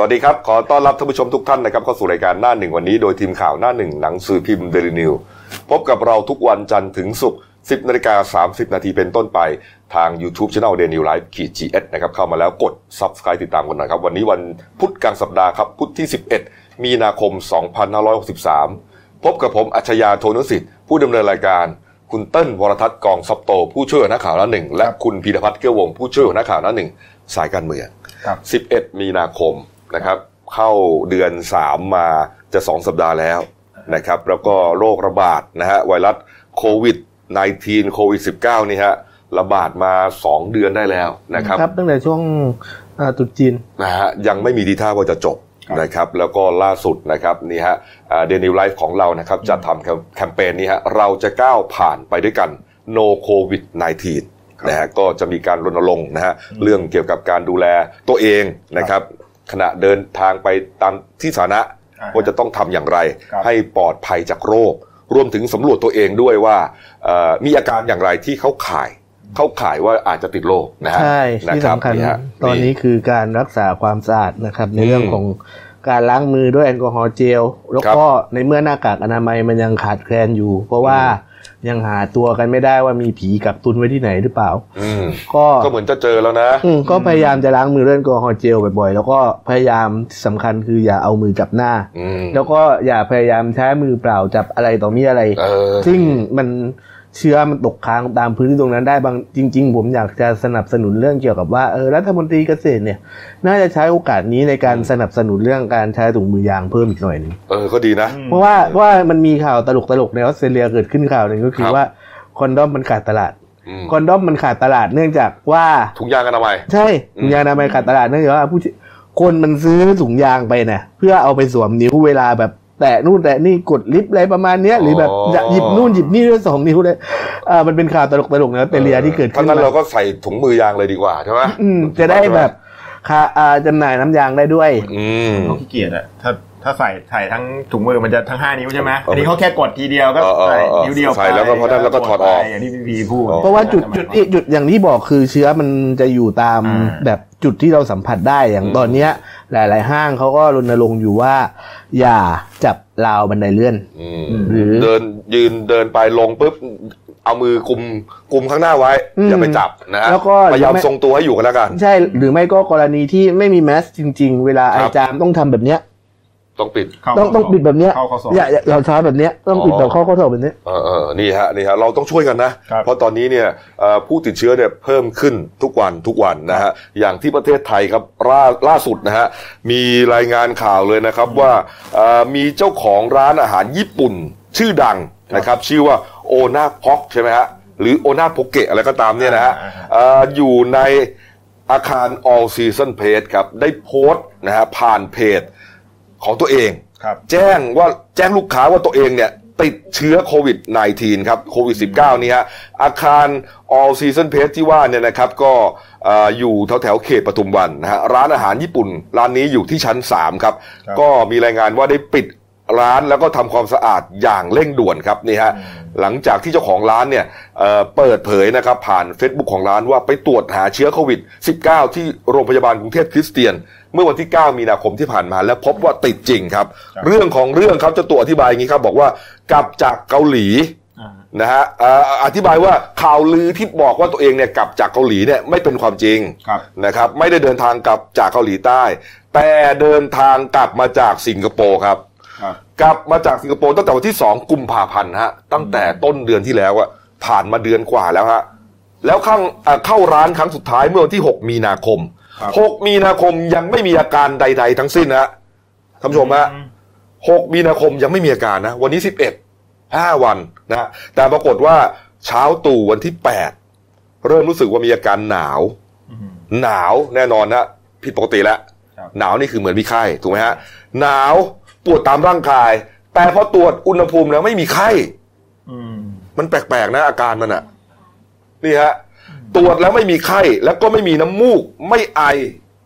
สวัสดีครับ ขอต้อนรับท่านผู้ชมทุกท่านนะครับเข้าสู่รายการหน้าหนึ่งวันนี้โดยทีมข่าวหน้าหนึ่งหนังสือพิมพ์เดลินิวพบกับเราทุกวันจันทร์ถึงศุกร์10นาฬิกา30 นาทีเป็นต้นไปทาง YouTube Channel d a i l y Life ขีด GS นะครับเข้ามาแล้วกด Subscribe ติดตามกันหน่อยครับ วันนี้วันพุธกลางสัปดาห์ครับพุธที่ 11 มีนาคม 2563 พบกับผมอัจฉริยะโทนุสิทธิ์ผู้ดำเนินรายการ คุณเติ้ลวรทัศน์กองซับโต ผู้ช่วยหัวหน้าข่าวหน้าหนึ่งและคุณพีรพัฒน์เกื้อวงผู้ช่วยหัวหน้าข่าวหน้าหนึ่งสายการเมือง11 มีนาคม นะครับ เข้าเดือน 3 มาจะ 2 สัปดาห์แล้วนะครับ แล้วก็โรคระบาดนะฮะไวรัสโควิด -19 โควิด -19 นี่ฮะระบาดมา 2 เดือนได้แล้วนะครับครับตั้งแต่ช่วงอ่าตรุษจีนนะฮะยังไม่มีทีท่าว่าจะจบครับนะครับแล้วก็ล่าสุดนะครับนี่ฮะเดนิวไลฟ์ของเรานะครับจะทำแคมเปญนี้ฮะเราจะก้าวผ่านไปด้วยกัน no covid 19นะฮะก็จะมีการรณรงค์นะฮะเรื่องเกี่ยวกับการดูแลตัวเองนะครับ ขณะเดินทางไปตามที่สาธารณะอ่าว่าจะต้องทำอย่างไรครับให้ปลอดภัยจากโรค รวมถึงสำรวจตัวเองด้วยว่าเอ่อมีอาการอย่างไรที่เข้าข่ายเข้าข่ายว่าอาจจะติดโรคนะฮะใช่นะที่รับสำคัญฮะตอนนี้คือการรักษาความสะอาดนะครับ ในเรื่องอืมของการล้างมือด้วยแอลกอฮอล์เจลแล้วก็ในเมื่อหน้ากากอนามัยมันยังขาดแคลนอยู่ เพราะว่า ยังหาตัวกันไม่ได้ว่ามีผีกักตุนไว้ที่ไหนหรือเปล่า อืมก็ก็เหมือนจะเจอแล้วนะ อืมก็พยายามจะล้างมือด้วยแอลกอฮอล์เจลบ่อยๆ แล้วก็พยายามสำคัญคืออย่าเอามือจับหน้า อืมแล้วก็อย่าพยายามใช้มือเปล่าจับอะไรต่อมีอะไร เออซึ่งมัน เชื้อมันตกค้างตามพื้นที่ตรงนั้นได้บางจริง ๆ ผมอยากจะสนับสนุนเรื่องเกี่ยวกับว่าเออรัฐมนตรีเกษตรเนี่ย น่าจะใช้โอกาสนี้ในการสนับสนุนเรื่องการใช้ถุงมือยางเพิ่มอีกหน่อยหนึงเออก็ดีนะ เพราะว่าเพราะว่ามันมีข่าวตลกๆในออสเตรเลียเกิดขึ้นข่าวหนึ่งก็คืคอรับ ว่าคอนดอมมันขาดตลาดอืมคอนดอมมันขาดตลาดเนื่องจากว่า ถุงยางอนามัย ใช่อืมถุงยางอนามัยขาดตลาดเนื่องจากว่าผู้ที่คนมันซื้อถุงยางไปเนี่ยเพื่อเอาไปสวมนิ้วเวลาแบบ แตะนู่นแตะนี่กดลิฟต์อะไรประมาณเนี้ยหรือแบบจะหยิบนู่นหยิบนี่ด้วยสองนิ้วเลยอ่ามันเป็นข่าวตลกตลกๆในออสเตรเลียที่เกิดขึ้ถ้านงั้นมาเราก็ใส่ถุงมือยางเลยดีกว่าใช่ไหมอืมจะได้แบบค่าอ่าจำหน่ายน้ำยางได้ด้วยอืมเขาขี้เกียจอะถ้า ถ้าใส่ใส่ทั้งถุงมือมันจะทั้งห้านิ้วใช่ไหมเอออัอันนี้เขาแค่กดทีเดียวก็เออเออใส่เออนิ้วเดียวใส่แล้วก็ไปพอได้แล้วก็ถอดออกไปอย่างที่พี่พีพูดอ๋อเพราะว่าจุดจุดที่จุดอย่างที่บอกคือเชื้อมันจะอยู่ตามอ่าแบบจุดที่เราสัมผัสได้อย่างอืมตอนเนี้ย หลาย ๆ ห้างเขาก็รณรงค์อยู่ว่า อย่าจับราวบันไดเลื่อนอืมหรือเดินยืนเดินไปลงปุ๊บเอามือกุมกุมข้างหน้าไว้อืมอย่าไปจับนะฮะแล้วก็พยายามไม่ทรงตัวให้อยู่กันแล้วกัน ใช่หรือไม่ก็กรณีที่ไม่มีแมสจริง ๆ เวลาไอครับจามต้องทำแบบเนี้ย ต้องปิดเข้าต้องต้องปิดแบบเนี้ยเข้าข้อสอบ อย่าอย่าเราช้าแบบเนี้ยต้องปิดแบบข้อข้อสอบแบบเนี้ย เออเออนี่ฮะนี่ฮะเราต้องช่วยกันนะ ครับเพราะตอนนี้เนี่ยเอ่อผู้ติดเชื้อเนี่ยเพิ่มขึ้นทุกวันทุกวันนะฮะอย่างที่ประเทศไทยครับล่าล่าสุดนะฮะมีรายงานข่าวเลยนะครับว่าเอ่อมีเจ้าของร้านอาหารญี่ปุ่น ชื่อดังนะครับชื่อว่าโอนาพ็อกใช่ไหมฮะหรือโอนาโปเกะอะไรก็ตามเนี่ยนะฮะอ่าฮะเอ่ออยู่ใน อาคาร all season page ครับ ได้โพสต์นะฮะผ่านเพจ ของตัวเองครับ แจ้งว่าแจ้งลูกค้าว่าตัวเองเนี่ยติดเชื้อโควิด -19 ครับโควิด -19 นี่ฮะอาคาร all season page ที่ว่าเนี่ยนะครับก็เอ่ออยู่แถวแถวๆเขตปทุมวันนะฮะร้านอาหารญี่ปุ่น ร้านนี้อยู่ที่ชั้น3ครับครับ ก็มีรายงานว่าได้ปิดร้านแล้วก็ทำความสะอาดอย่างเร่งด่วนครับนี่ฮะหลังจากที่เจ้าของร้านเนี่ยเอ่อเปิดเผยนะครับผ่าน Facebook ของร้านว่าไปตรวจหาเชื้อโควิด -19 ที่โรงพยาบาลกรุงเทพคริสเตียน เมื่อวันที่ 9 มีนาคมที่ผ่านมา แล้วพบว่าติดจริงครับครับ เรื่องของเรื่องครับเจ้าตัวอธิบายอย่างนี้ครับ บอกว่ากลับจากเกาหลีอ่านะฮะเอ่ออธิบายว่าข่าวลือที่บอกว่าตัวเองเนี่ยกลับจากเกาหลีเนี่ยไม่เป็นความจริงครับนะครับ ไม่ได้เดินทางกลับจากเกาหลีใต้ แต่เดินทางกลับมาจากสิงคโปร์ครับครับกลับมาจากสิงคโปร์ตั้งแต่วันที่ 2 กุมภาพันธ์ฮะตั้งแต่ต้นเดือนที่แล้วอะผ่านมาเดือนกว่าแล้วฮะแล้วเข้าเอ่อเข้าร้านครั้งสุดท้ายเมื่อวันที่ 6 มีนาคมครับ 6 มีนาคมยังไม่มีอาการใด ๆ ทั้งสิ้นนะฮะท่านผู้ชมฮะอืม6มีนาคมยังไม่มีอาการนะ วันนี้ 11 5 วันนะฮะแต่ปรากฏว่าเช้าตู่วันที่ 8 เริ่มรู้สึกว่ามีอาการหนาวอืมหนาวแน่นอนนะผิดปกติแล้วครับหนาวนี่คือเหมือนมีไข้ถูกไหมฮะหนาวปวดตามร่างกาย แต่พอตรวจอุณหภูมิแล้วไม่มีไข้อืมมันแปลกๆนะอาการมันอะนี่ฮะ ตรวจแล้วไม่มีไข้ แล้วก็ไม่มีน้ำมูก ไม่ไอ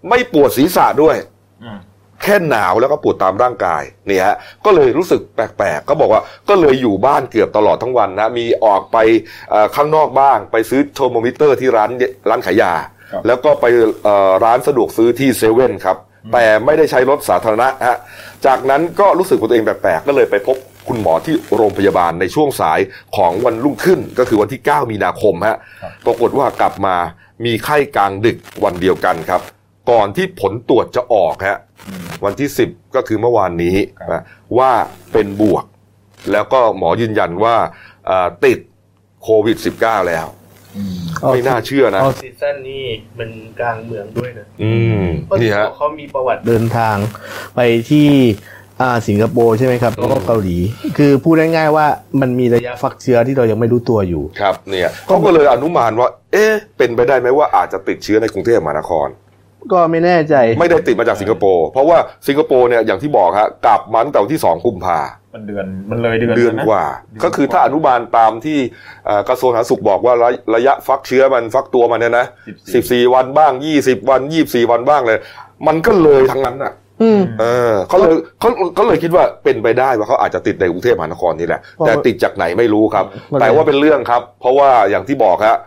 ไม่ปวดศีรษะด้วยอืมแค่หนาวแล้วก็ปวดตามร่างกายนี่ฮะก็เลยรู้สึกแปลกๆก็บอกว่าก็เลยอยู่บ้านเกือบตลอดทั้งวันนะมีออกไปเอ่อข้างนอกบ้าง ไปซื้อโทรโมมิเตอร์ที่ร้านร้านขายยาครับแล้วก็ไปเอ่อร้านสะดวกซื้อที่เซเว่นครับแต่ไม่ได้ใช้รถสาธารณะฮะจากนั้นก็รู้สึกว่าตัวเองแปลกๆก็เลยไปพบ คุณหมอที่โรงพยาบาลในช่วงสายของวันรุ่งขึ้นก็คือวันที่ 9 มีนาคมฮะปรากฏว่ากลับมามีไข้กลางดึกวันเดียวกันครับ ก่อนที่ผลตรวจจะออกฮะวันที่ 10 ก็คือเมื่อวานนี้ครับนะว่าเป็นบวก แล้วก็หมอยืนยันว่าเอ่อติดโควิด -19 แล้วอืมไม่น่าเชื่อนะออซีซั่นนี่มันกลางเมืองด้วยนะ อืมนี่ฮะเขามีประวัติเดินทางไปที่ อ่าสิงคโปร์ใช่ไหมครับแล้วก็เกาหลี คือพูดง่ายๆว่ามันมีระยะฟักเชื้อที่เรายังไม่รู้ตัวอยู่ ครับเนี่ยเขาก็เลยอนุมานว่า เอ๊ะ เป็นไปได้ไหมว่าอาจจะติดเชื้อในกรุงเทพมหานคร ก็ไม่แน่ใจ ไม่ได้ติดมาจากสิงคโปร์เพราะว่าสิงคโปร์เนี่ยอย่างที่บอกฮะกลับมาตั้งแต่วันที่สองกุมภามันเดือนมันเลยเดือนเดือนแล้วะกว่าเดืนก็คือถ้าอนุบาลตามที่เอ่อกระทรวงสาธารณสุขบอกว่าระระยะฟักเชื้อมันฟักตัวมันเนี่ยนะสิบสี่วันบ้างยี่สิบวันยี่สี่วันบ้างเลย มันก็เลยทั้งนั้นอะ อืมเออเขาเลยเขาเขาเลยคิดว่าเป็นไปได้ว่าเขาอาจจะติดในกรุงเทพมหานครนี่แหละเพราะแต่ติดจากไหนไม่รู้ครับมันแต่ว่าเป็นเรื่องครับ เพราะว่าอย่างที่บอกฮะ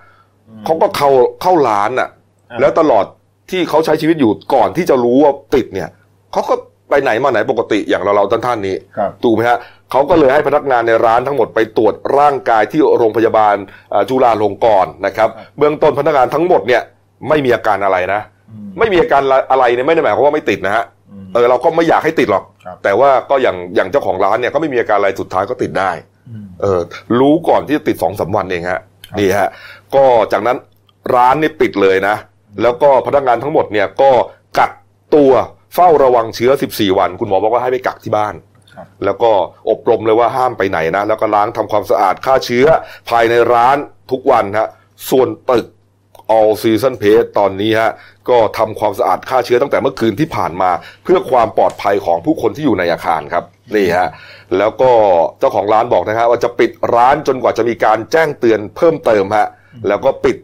เขาก็เข้าเข้าร้านอะอ่าแล้วตลอดที่เขาใช้ชีวิตอยู่ก่อนที่จะรู้ว่าติดเนี่ยเขาก็ไปไหนมาไหนปกติอย่างเราเราท่านท่านๆนี้ครับถูกไหมฮะเขาก็เลยให้พนักงานในร้านทั้งหมดไปตรวจร่างกายที่โรงพยาบาลเอ่อจุฬาลงกรณ์นะครับครับ เบื้องต้นพนักงานทั้งหมดเนี่ยไม่มีอาการอะไรนะอืมไม่มีอาการอะไรเนี่ยไม่ได้หมายความว่าไม่ติดนะฮะอืม เออเราก็ไม่อยากให้ติดหรอกครับแต่ว่าก็อย่างอย่างเจ้าของร้านเนี่ยก็ไม่มีอาการอะไรสุดท้ายก็ติดได้อืมเออรู้ก่อนที่จะติดสองสามวันเองฮะครับนี่ฮะก็จากนั้นร้านนี่ปิดเลยนะ แล้วก็พนักงานทั้งหมดเนี่ยก็กักตัวเฝ้าระวังเชื้อ 14 วัน คุณหมอบอกว่าให้ไปกักที่บ้านครับแล้วก็อบรมเลยว่าห้ามไปไหนนะ แล้วก็ล้างทำความสะอาดฆ่าเชื้อภายในร้านทุกวันฮะส่วนตึก all season page ตอนนี้ฮะก็ทำความสะอาดฆ่าเชื้อตั้งแต่เมื่อคืนที่ผ่านมา เพื่อความปลอดภัยของผู้คนที่อยู่ในอาคารครับนี่ฮะแล้วก็เจ้าของร้านบอกนะฮะว่าจะปิดร้านจนกว่าจะมีการแจ้งเตือนเพิ่มเติมฮะแล้วก็ปิด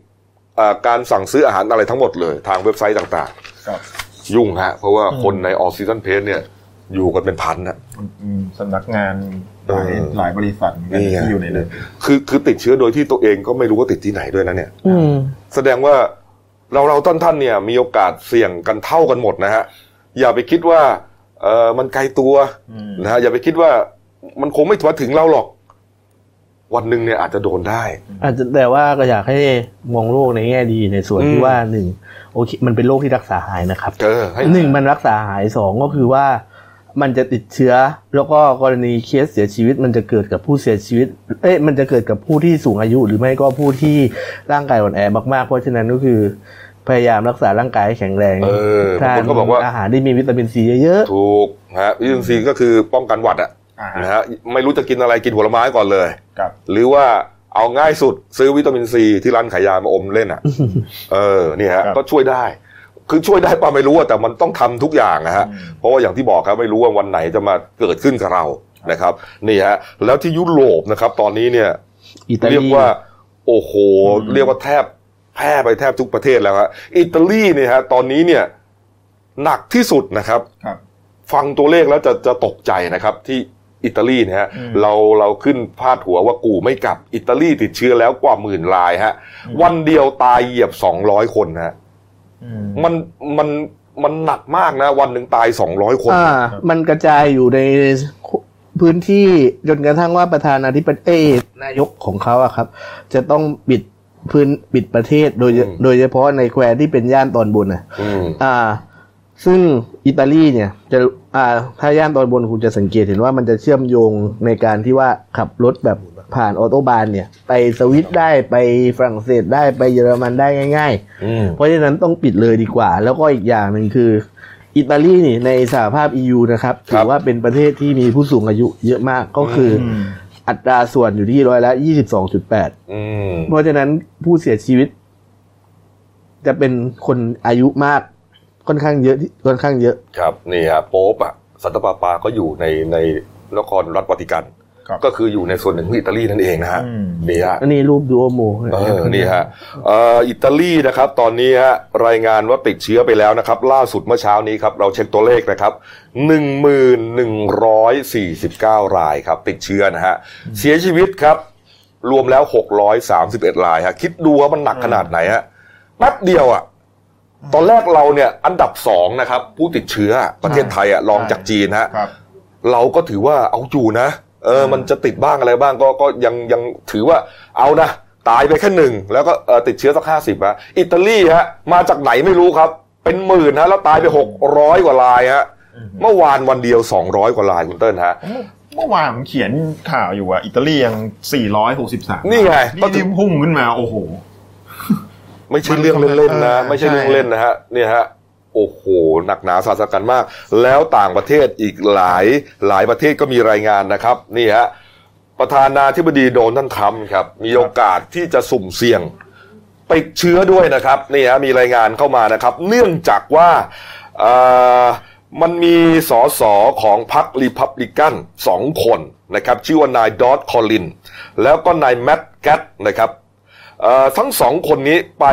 เอ่อการสั่งซื้ออาหารอะไรทั้งหมดเลยทางเว็บไซต์ต่างครับๆยุ่งฮะเพราะว่าคนใน all season page เนี่ยอยู่กันเป็นพันนะอืมสำนักงาน หลายเออหลายบริษัทเหมือนกันนี่ไงที่อยู่ในนั้นคือคือติดเชื้อโดยที่ตัวเองก็ไม่รู้ว่าติดที่ไหนด้วยนะเนี่ยอืมแสดงว่าเราเราท่านท่านๆเนี่ย มีโอกาสเสี่ยงกันเท่ากันหมดนะฮะอย่าไปคิดว่าเออมันไกลตัวอืมนะฮะอย่าไปคิดว่ามันคงไม่มาถึงเราหรอก วันหนึ่งเนี่ยอาจจะโดนได้ อาจจะแต่ว่าก็อยากให้มองโลกในแง่ดีในส่วนอืมที่ว่าหนึ่งโอเคมันเป็นโรคที่รักษาหายนะครับเออให้หนึ่งมันรักษาหายสองก็คือว่า มันจะติดเชื้อ แล้วก็กรณีเคสเสียชีวิต มันจะเกิดกับผู้เสียชีวิต เอ๊ะมันจะเกิดกับผู้ที่สูงอายุ หรือไม่ก็ผู้ที่ร่างกายอ่อนแอมากๆ เพราะฉะนั้นก็คือพยายามรักษาร่างกายให้แข็งแรงเออทาบางคนก็บอกว่าอาหารที่มีวิตามินซีเยอะถูกฮะวิตามินซีก็คือป้องกันหวัดอะอ่านะฮะไม่รู้จะกินอะไรกินผลไม้ก่อนเลยครับหรือว่าเอาง่ายสุดซื้อวิตามินซีที่ร้านขายยามาอมเล่นอะ เออเนี่ยฮะครับก็ช่วยได้ คือช่วยได้ป่ะไม่รู้อะแต่มันต้องทำทุกอย่างนะฮะอืมเพราะว่าอย่างที่บอกครับไม่รู้ว่าวันไหนจะมาเกิดขึ้นกับเรานะครับนี่ฮะแล้วที่ยุโรปนะครับ ตอนนี้เนี่ยๆอิตาลีเรียกว่า โอ้โหอืมเรียกว่าแทบแพร่ไปแทบทุกประเทศแล้วฮะอิตาลีเนี่ยฮะตอนนี้เนี่ยหนักที่สุดนะครับครับฟังตัวเลขแล้วจะจะตกใจนะครับที่อิตาลีเนี่ยฮะอืมเราเราขึ้นพาดหัวว่ากูไม่กลับ อิตาลีติดเชื้อแล้วกว่าหมื่นรายฮะวันเดียวตายเหยียบสองร้อยคนนะฮะอื มมันมันมันหนักมากนะ วันหนึ่งตายสองร้อยคนอ่ามันกระจายอยู่ในพื้นที่จนกระทั่งว่าประธานาธิบดีเอยนายกของเขาอะครับ จะต้องปิดพื้นปิดประเทศโดยอืมโดยเฉพาะในแควร์ที่เป็นย่านตอนบนน่ะอืมอ่า ซึ่งอิตาลีเนี่ย จะอ่าถ้าย่านตอนบนคุณจะสังเกตเห็นว่ามันจะเชื่อมโยงในการที่ว่าขับรถแบบ ผ่านออโตบานเนี่ย ไปสวิตได้ไปฝรั่งเศสได้ไปเยอรมันได้ง่ายอืมๆเพราะฉะนั้นต้องปิดเลยดีกว่า แล้วก็อีกอย่างหนึ่งคือ อิตาลีนี่ในสหภาพ EU นะครับครัถืบอว่าเป็นประเทศที่มีผู้สูงอายุเยอะมากก็คืออมอัตราส่วนอยู่ที่ร้อยละ22.8อืมเพราะฉะนั้นผู้เสียชีวิต จะเป็นคนอายุมากค่อนข้างเยอะที่ค่อนข้างเยอะ ครับ นี่ฮะโป๊ปอะสันตะปาปาก็อยู่ในในนครรัฐวาติกันครับ ก็คืออยู่ในส่วนหนึ่งของอิตาลีนั่นเองนะฮะอืมนี่ฮะอันนี้รูปดูโอโมเออนี่ฮะเอ่ออิตาลีนะครับ ตอนนี้ฮะรายงานว่าติดเชื้อไปแล้วนะครับ ล่าสุดเมื่อเช้านี้ครับ เราเช็คตัวเลขนะครับหนึ่งหมื่นหนึ่งร้อยสี่สิบเก้ารายครับ ติดเชื้อนะฮะเสียชีวิตครับ รวมแล้วหกร้อยสามสิบเอ็ดรายฮะคิดดูว่ามันหนักขนาดไหนฮะแป๊บเดียวอะตอนแรกเราเนี่ยอันดับสองนะครับ ผู้ติดเชื้อประเทศไทยอะรองจากจีนฮะครับเราก็ถือว่าเอาอยู่นะ เออมันจะติดบ้างอะไรบ้างก็ก็ยังยังถือว่าเอานะตายไปแค่หนึ่งแล้วก็เอ่อติดเชื้อสักห้าสิบฮะอิตาลีฮะมาจากไหนไม่รู้ครับ เป็นหมื่นฮะแล้วตายไปหกร้อยกว่ารายฮะเมื่อวานวันเดียวสองร้อยกว่ารายคุณเติ้ลฮะเมื่อวานผมเขียนข่าวอยู่ว่าอิตาลียัง 463 นี่ไงก็นี่ถึที่งพุ่งขึ้นมา โอ้โห ไม่ใช่เรื่องเล่นๆนะเออไม่ใช่เรื่องใช่เล่นนะฮะ เนี่ยฮะ โอ้โห หนักหนาสาหัสกันมาก แล้วต่างประเทศอีกหลายหลายประเทศก็มีรายงานนะครับ นี่ฮะประธานาธิบดีโดนัลด์ทรัมป์ครับ มีโอกาสที่จะสุ่มเสี่ยงติดเชื้อด้วยนะครับนี่ฮะมีรายงานเข้ามานะครับ เนื่องจากว่ามันมีสอสอของพรรครีพับลิกันสองคนนะครับ ชื่อว่านายดอตคอลิน แล้วก็นายแมตต์แกตนะครับ ทั้งสองคนนี้ไป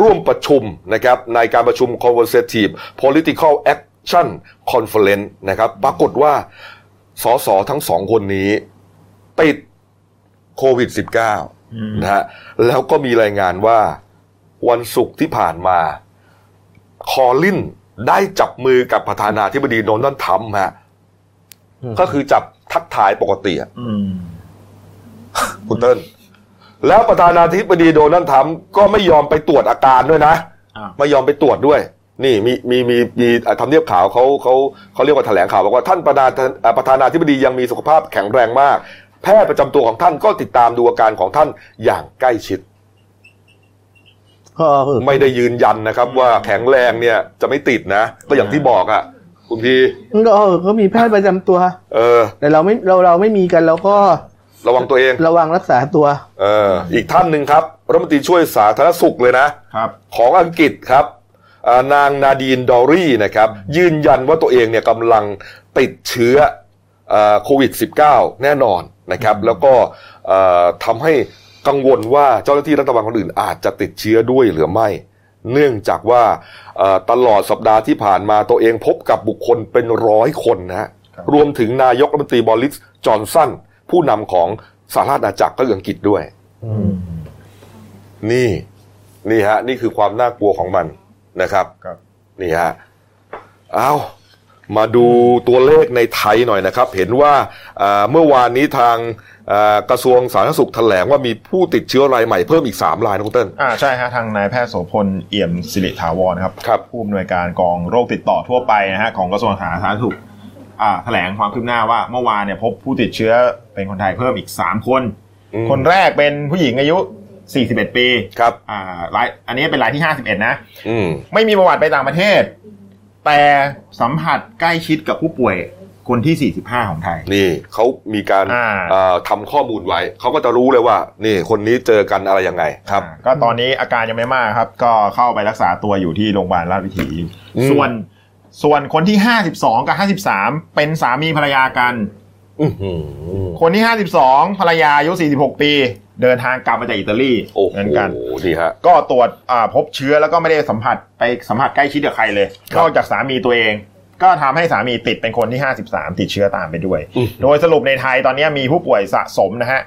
ร่วมประชุมนะครับในการประชุม Conversative Political Action Conference นะครับปรากฏว่าสสทั้งสองคนนี้ติดโควิด -19 นะฮะแล้วก็มีรายงานว่าวันศุกร์ที่ผ่านมา คอลินได้จับมือกับประธานาธิบดีโดนัลด์ทรัมป์ฮะก็คือจับทักทายปกติอะอืมคุณเติ้ล แล้วประธานาธิบดีโดนัลด์ทรัมป์ก็ไม่ยอมไปตรวจอาการด้วยนะอ้าวไม่ยอมไปตรวจด้วย นี่มีมีมีมีอ่าทำเนียบข่าวเขาเขาเขาเรียกว่าแถลงข่าวบอกว่าท่านประธานอ่าประธานาธิบดียังมีสุขภาพแข็งแรงมาก แพทย์ประจำตัวของท่านก็ติดตามดูอาการของท่านอย่างใกล้ชิดก็คือไม่ได้ยืนยันนะครับ ว่าแข็งแรงเนี่ยจะไม่ติดนะ ก็อย่างที่บอกอะคุณพี่ก็เออเขามีแพทย์ประจำตัว เออ แต่เราไม่เราเราไม่มีกันเราก็ ระวังตัวเอง ระวังรักษาตัว เอออีกท่านหนึ่งครับรัฐมนตรีช่วยสาธารณสุขเลยนะครับของอังกฤษครับอ่านางนาดีนดอรี่นะครับ ยืนยันว่าตัวเองเนี่ยกำลังติดเชื้ออ่าโควิด -19 แน่นอนนะครับ แล้วก็อ่าทำให้กังวลว่าเจ้าหน้าที่รัฐบาลคนอื่นอาจจะติดเชื้อด้วยหรือไม่ เนื่องจากว่าอ่าตลอดสัปดาห์ที่ผ่านมาตัวเองพบกับบุคคลเป็นร้อยคนนะฮะครับรวมถึงนายกรัฐมนตรีบอริสจอนสัน ผู้นำของสหราชอาณาจักรก็คืออังกฤษด้วยนี่นี่ฮะ นี่คือความน่ากลัวของมันนะครับครับนี่ฮะเอามาดูตัวเลขในไทยหน่อยนะครับ เห็นว่าอ่าเมื่อวานนี้ทางอ่ากระทรวงสาธารณสุขแถลงว่ามีผู้ติดเชื้อรายใหม่เพิ่มอีก 3 รายนะคุณเติ้ลอ่าใช่ฮะทางนายแพทย์โสพลเอี่ยมสิริถาวรนะครับครับผู้อำนวยการกองโรคติดต่อทั่วไปนะฮะของกระทรวงสาธารณสุขอ่า แถลงความคืบหน้าว่าเมื่อวานเนี่ยพบผู้ติดเชื้อเป็นคนไทยเพิ่มอีก 3 คนอืมคนแรกเป็นผู้หญิงอายุ 41 ปีครับอ่ารายอันนี้เป็นรายที่ 51 นะอืมไม่มีประวัติไปต่างประเทศ แต่สัมผัสใกล้ชิดกับผู้ป่วยคนที่ 45 ของไทย นี่เขามีการอ่าอ่าทำข้อมูลไว้ เขาก็จะรู้เลยว่า นี่คนนี้เจอกันอะไรยังไงครับอ่าก็ตอนนี้อาการยังไม่มากครับ ก็เข้าไปรักษาตัวอยู่ที่โรงพยาบาลราชวิถีอืมส่วน ส่วนคนที่52กับ53เป็นสามีภรรยากันอื้อหือคนที่52ภรรยาอายุ46ปี เดินทางกลับมาจากอิตาลีโอ้โหเหมือนกันนี่ฮะก็ตรวจอ่าพบเชื้อแล้วก็ไม่ได้สัมผัสไปสัมผัสใกล้ชิดกับใครเลยครับนอกจากสามีตัวเอง ก็ทำให้สามีติดเป็นคนที่ 53 ติดเชื้อตามไปด้วยอืมโดยสรุปในไทยตอนนี้มีผู้ป่วยสะสมนะฮะ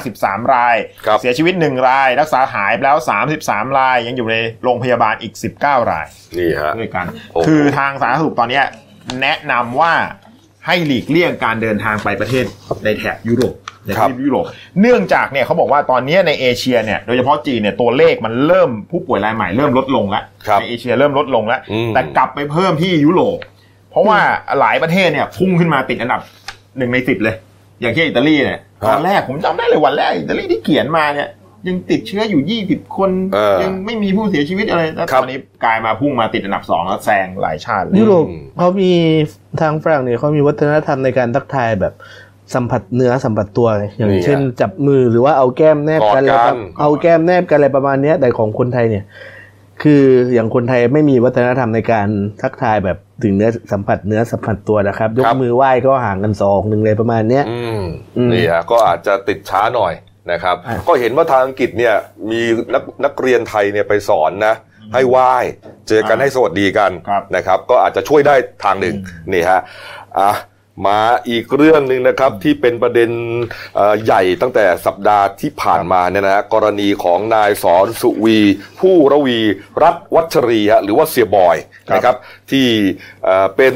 53 รายครับเสียชีวิต 1 ราย รักษาหายไปแล้ว 33 ราย ยังอยู่ในโรงพยาบาลอีก 19 ราย นี่ฮะด้วยกันโอ้โหคือทางสาธารณสุขตอนเนี้ยแนะนำว่าให้หลีกเลี่ยงการเดินทางไปประเทศในแถบยุโรปในทวีปยุโรปเนื่องจากเนี่ยเขาบอกว่าตอนเนี้ยในเอเชียเนี่ยโดยเฉพาะจีนเนี่ยตัวเลขมันเริ่มผู้ป่วยรายใหม่เริ่มลดลงแล้วครับในเอเชียเริ่มลดลงแล้วอืมแต่กลับไปเพิ่มที่ยุโรปเพ ราะว่าหลายประเทศเนี่ยพุ่งขึ้นมาติดอันดับหนึ่งในสิบเลย อย่างที่อิตาลีเนี่ยตอนแรกผมจำได้เลยวันแรกอิตาลีที่เขียนมาเนี่ยยังติดเชื้ออยู่ยี่สิบคนเออยังไม่มีผู้เสียชีวิตอะไรแล้วครัตบอนนี้กลายมาพุ่งมาติดอันดับสองแล้วแซงหลายชาติเลยยุโรปอืมเขามีทางฝรั่งเนี่ยเขามีวัฒนธรรมในการทักทายแบบสัมผัสเนื้อสัมผัสตัวไงอย่างนี่เช่นฮะจับมือหรือว่าเอาแก้มแนบกันอะไรกอดกันประเอาแก้มแนบกันอะไรประมาณเนี้ยแต่ของคนไทยเนี่ย คืออย่างคนไทยไม่มีวัฒนธรรมในการทักทายแบบถึงเนื้อสัมผัสเนื้อสัมผัสตัวนะครับ ยกครับมือไหว้ก็ห่างกันสองหนึ่งเลยประมาณเนี้ยอืมอืมนี่ฮะก็อาจจะติดช้าหน่อยนะครับอะก็เห็นว่าทางอังกฤษเนี่ยมีนักนักเรียนไทยเนี่ยไปสอนนะ ให้ไหว้เจอกันอ่าให้สวัสดีกันครับนะครับ ก็อาจจะช่วยได้ทางหนึ่งนี่ฮะอะ มาอีกเรื่องหนึ่งนะครับที่เป็นประเด็นเอ่อใหญ่ตั้งแต่สัปดาห์ที่ผ่านมาเนี่ยนะฮะกรณีของนายสอนสุวี ผู้ระวีรัตน์วัชรีฮะหรือว่าเสียบอยครับนะครับที่เอ่อเป็น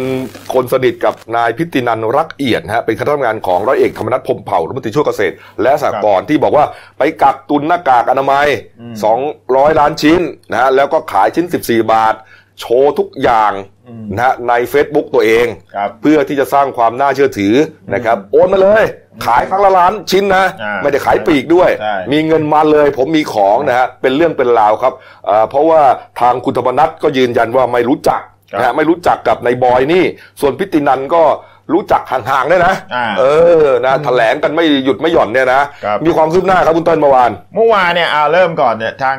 คนสนิทกับนายพิตินันรักเอียดนะฮะเป็นคณะทำงานของร้อยเอกธรรมนัฐพรหมเผ่ารัฐมนตรีช่วยเกษตร และสหกรณ์ที่บอกว่าไปกักตุนหน้ากากอนามัย 200 ล้านชิ้นนะฮะแล้วก็ขายชิ้น 14 บาท โชว์ทุกอย่าง นะฮะใน Facebook ตัวเองครับเพื่อที่จะสร้างความน่าเชื่อถือนะครับ โอนมาเลย ขายครั้งละล้านชิ้นนะอ่าไม่ได้ขายปลีกด้วยใช่มีเงินมาเลย ผมมีของนะฮะเป็นเรื่องเป็นราวครับอ่าเพราะว่าทางคุณธรรมนัทก็ยืนยันว่าไม่รู้จักนะฮะไม่รู้จักกับนายบอยนี่ ส่วนพิตินันก็รู้จักห่างๆด้วยนะอ่าเออ นะแถลงกันไม่หยุดไม่หย่อนเนี่ยนะครับมีความคืบหน้าครับคุณเติ้ลเมื่อวาน เมื่อวานเนี่ยอ่าเริ่มก่อนเนี่ยทาง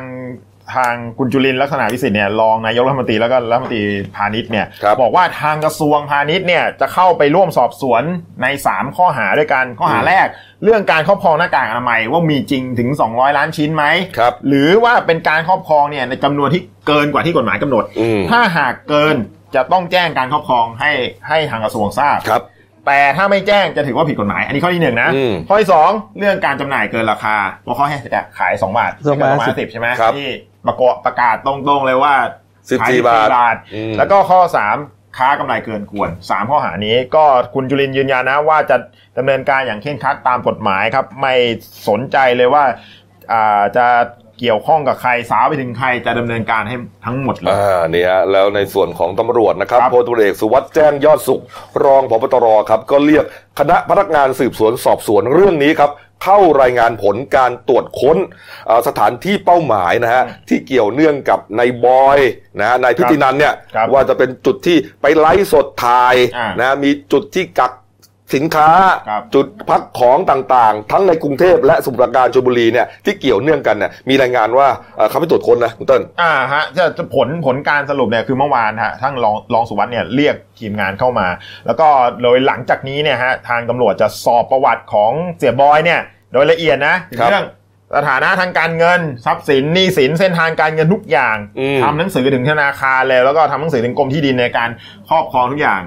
ทางคุณจุลินทร์ลักษณะวิสิทธิ์เนี่ยรองนายกรัฐมนตรีแล้วก็รัฐมนตรีพาณิชย์เนี่ยครับบอกว่าทางกระทรวงพาณิชย์เนี่ยจะเข้าไปร่วมสอบสวนใน 3 ข้อหาด้วยกันข้อหาแรก เรื่องการครอบครองหน้ากากอนามัยว่ามีจริงถึง 200 ล้านชิ้นไหมครับหรือว่าเป็นการครอบครองเนี่ยในจำนวนที่เกินกว่าที่กฎหมายกำหนดอืมถ้าหากเกินจะต้องแจ้งการครอบครองให้ให้ทางกระทรวงทราบครับแต่ถ้าไม่แจ้งจะถือว่าผิดกฎหมาย อันนี้ข้อที่หนึ่งนะอืมข้อที่สองเรื่องการจำหน่ายเกินราคาเพราะเขาให้ขายสองบาทสองบาทไม่เกินสิบใช่ไหมครับที่ ประกาศประกาศตรงๆเลยว่า14ขายบาททอืมแล้วก็ข้อสามค้ากำไรเกินควรสามข้อหานี้ก็คุณจุลินทร์ยืนยันนะว่าจะดำเนินการอย่างเคร่งครัดตามกฎหมายครับ ไม่สนใจเลยว่าอ่าจะเกี่ยวข้องกับใครสาวไปถึงใครจะดำเนินการให้ทั้งหมดเลยอ่าเนี่ยแล้วในส่วนของตำรวจนะครับครับพลตำรวจเอกสุวัสด์แจ้งยอดสุข รองพบตรครับ ก็เรียกคณะพนักงานสืบสวนสอบสวนเรื่องนี้ครับ เข้ารายงานผลการตรวจค้นเอ่อสถานที่เป้าหมายนะฮะที่เกี่ยวเนื่องกับนายบอยนะฮะนายพิตินันเนี่ยครับว่าจะเป็นจุดที่ไปไลฟ์สดถ่ายอ่านนะมีจุดที่กัก สินค้า ครับจุดพักของต่างๆ ทั้งในกรุงเทพและสมุทรปราการชลบุรีเนี่ยที่เกี่ยวเนื่องกันเนี่ยมีรายงานว่าเอ่อเขาไปตรวจค้นนะคุณเติ้ล อ่าฮะจะจะผลผลการสรุปเนี่ยคือเมื่อวานฮะทั้งรองรองสุวัสด์เนี่ยเรียกทีมงานเข้ามา แล้วก็โดยหลังจากนี้เนี่ยฮะทางตำรวจจะสอบประวัติของเสียบอยเนี่ยโดยละเอียดนะถึงครับเรื่องสถานะทางการเงิน ทรัพย์สินหนี้สินเส้นทางการเงินทุกอย่างอืม ทำหนังสือถึงธนาคารเลยแล้วก็ทำหนังสือถึงกรมที่ดินในการครอบครองทุกอย่าง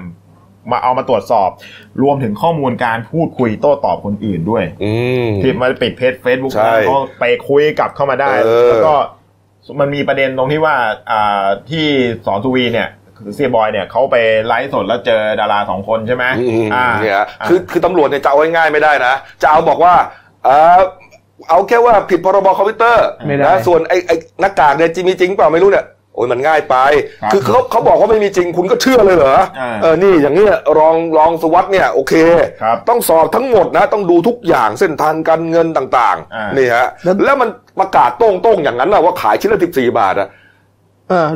มาเอามาตรวจสอบ รวมถึงข้อมูลการพูดคุยโต้ตอบคนอื่นด้วยอืมที่มาปิดเพจเฟซบุ๊กใช่เขาไปคุยกลับเข้ามาได้เออแล้วก็มันมีประเด็นตรงที่ว่าอ่าที่สอนทูวีเนี่ยคือเซียบอยเนี่ยเขาไปไลฟ์สดแล้วเจอดาราสองคนใช่ไหมอืมอ่าเนี่ยฮะาคือคือตำรวจเนี่ยจะเอาง่ายๆไม่ได้นะ จะเอาบอกว่าเออเอาแค่ว่าผิดพรบคอมพิวเตอร์ไม่ได้นะส่วนไอ้ไอ้หน้ากากเนี่ยจริงมีจริงเปล่าไม่รู้เนี่ย โอ้ยมันง่ายไปครับคือเขาเขาบอกว่าไม่มีจริงคุณก็เชื่อเลยเหรออ่าเออนี่อย่างเนี้ยรองรองสุวัสด์เนี่ยโอเคครับต้องสอบทั้งหมดนะ ต้องดูทุกอย่างเส้นทางการเงินต่างอ่าๆนี่ฮะแล้วแล้วมันประกาศโต้งๆอย่างนั้นนะว่าขายชิ้นละสิบสี่บาทอะเออ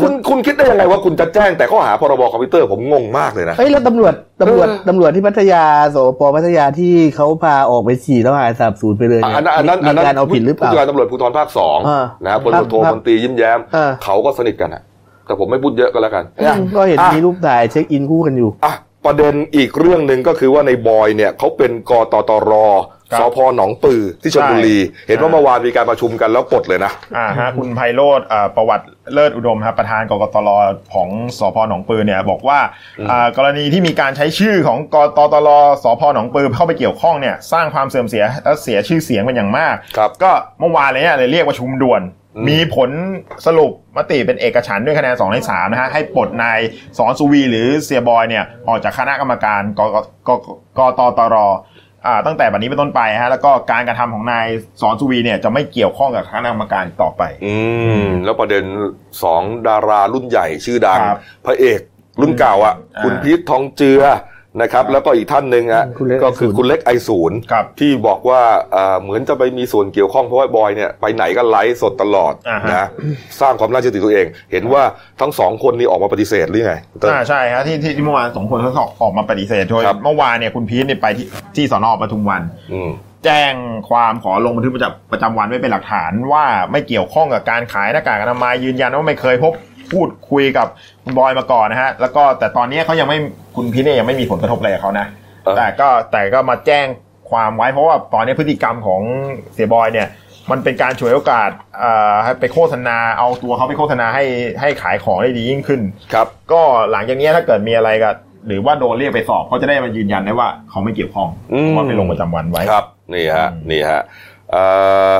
คุณคุณคิดได้ยังไงว่าคุณจะแจ้งแต่ข้อหาพรบคอมพิวเตอร์ผมงงมากเลยนะเฮ้ยแล้วตำรวจตำรวจเออตำรวจที่พัทยาสปพัทยาที่เขาพาออกไปฉี่แล้วหายสาบสูญไปเลยอะเนี่ยอันนั้นอันนั้นมีการเอาผิดหรือเปล่าผู้การตำรวจภูธรภาคสองอ่านะฮะพลตำรวจโทครับมนตรียิ้มแย้มอ่าเขาก็สนิทกันอะแต่ผมไม่พูดเยอะก็แล้วกันอืมก็เห็นอะมีรูปถ่ายเช็คอินคู่กันอยู่อะประเด็นอีกเรื่องหนึ่งก็คือว่าในบอยเนี่ยเขาเป็นกตตรครับ สพหนองปือที่ชลบุรีใช่เห็นว่าเมื่อวานมีการประชุมกันแล้วปลดเลยนะอ่าฮะคุณไพโรธอ่าประวัติเลิศอุดมครับประธานกกตรของสพหนองปือเนี่ยบอกว่าอ่ากรณีที่มีการใช้ชื่อของกตตรสพหนองปือเข้าไปเกี่ยวข้องเนี่ยสร้างความเสื่อมเสียและเสียชื่อเสียงเป็นอย่างมากครับก็เมื่อวานเลยเนี่ยเลยเรียกประชุมด่วนมีผลสรุปมติเป็นเอกฉันท์ด้วยคะแนน2ใน3นะฮะให้ปลดนายสอนสุวีหรือเสียบอยเนี่ยออกจากคณะกรรมการกกกกตตรอ่า ตั้งแต่บัดนี้เป็นต้นไปฮะแล้วก็การกระทำของนายสอนสุวีเนี่ยจะไม่เกี่ยวข้องกับคณะกรรมการต่อไป อืมแล้วประเด็นสองดารารุ่นใหญ่ชื่อดังครับพระเอกรุ่นเก่าอะอ่าคุณพีททองเจือ นะครับ แล้วก็อีกท่านหนึ่งอะคุณเล็กก็คือคุณเล็กไอศูนย์ครับที่บอกว่าเอ่อเหมือนจะไปมีส่วนเกี่ยวข้องเพราะว่าบอยเนี่ยไปไหนก็ไลฟ์สดตลอดอ่าฮะนะสร้างความน่าเชื่อถือตัวเอง เห็นว่าทั้งสองคนนี้ออกมาปฏิเสธหรือไงเติ้ลอ่าใช่ฮะที่ที่ที่เมื่อวานสองคนเขาออกมาปฏิเสธโดยครับเมื่อวานเนี่ยคุณพีทเนี่ยไปที่ที่สอนอปทุมวันอืมแจ้งความขอลงบันทึกประจำประจำวันไว้เป็นหลักฐานว่าไม่เกี่ยวข้องกับการขายหน้ากากอนามัยยืนยันว่าไม่เคยพบ พูดคุยกับคุณบอยมาก่อนนะฮะ แล้วก็แต่ตอนนี้เขายังไม่คุณพีทเนี่ยยังไม่มีผลกระทบอะไรกับเขานะเออแต่ก็แต่ก็มาแจ้งความไว้เพราะว่าตอนนี้พฤติกรรมของเสียบอยเนี่ย มันเป็นการฉวยโอกาสเอ่อให้ไปโฆษณาเอาตัวเขาไปโฆษณาให้ให้ขายของได้ดียิ่งขึ้น ครับ ก็หลังจากนี้ถ้าเกิดมีอะไรกับหรือว่าโดนเรียกไปสอบเขาจะได้มายืนยันได้ว่าเขาไม่เกี่ยวข้องอืมเพราะว่าไปลงประจำวันไว้ครับนี่ฮะอืมนี่ฮะเอ่อ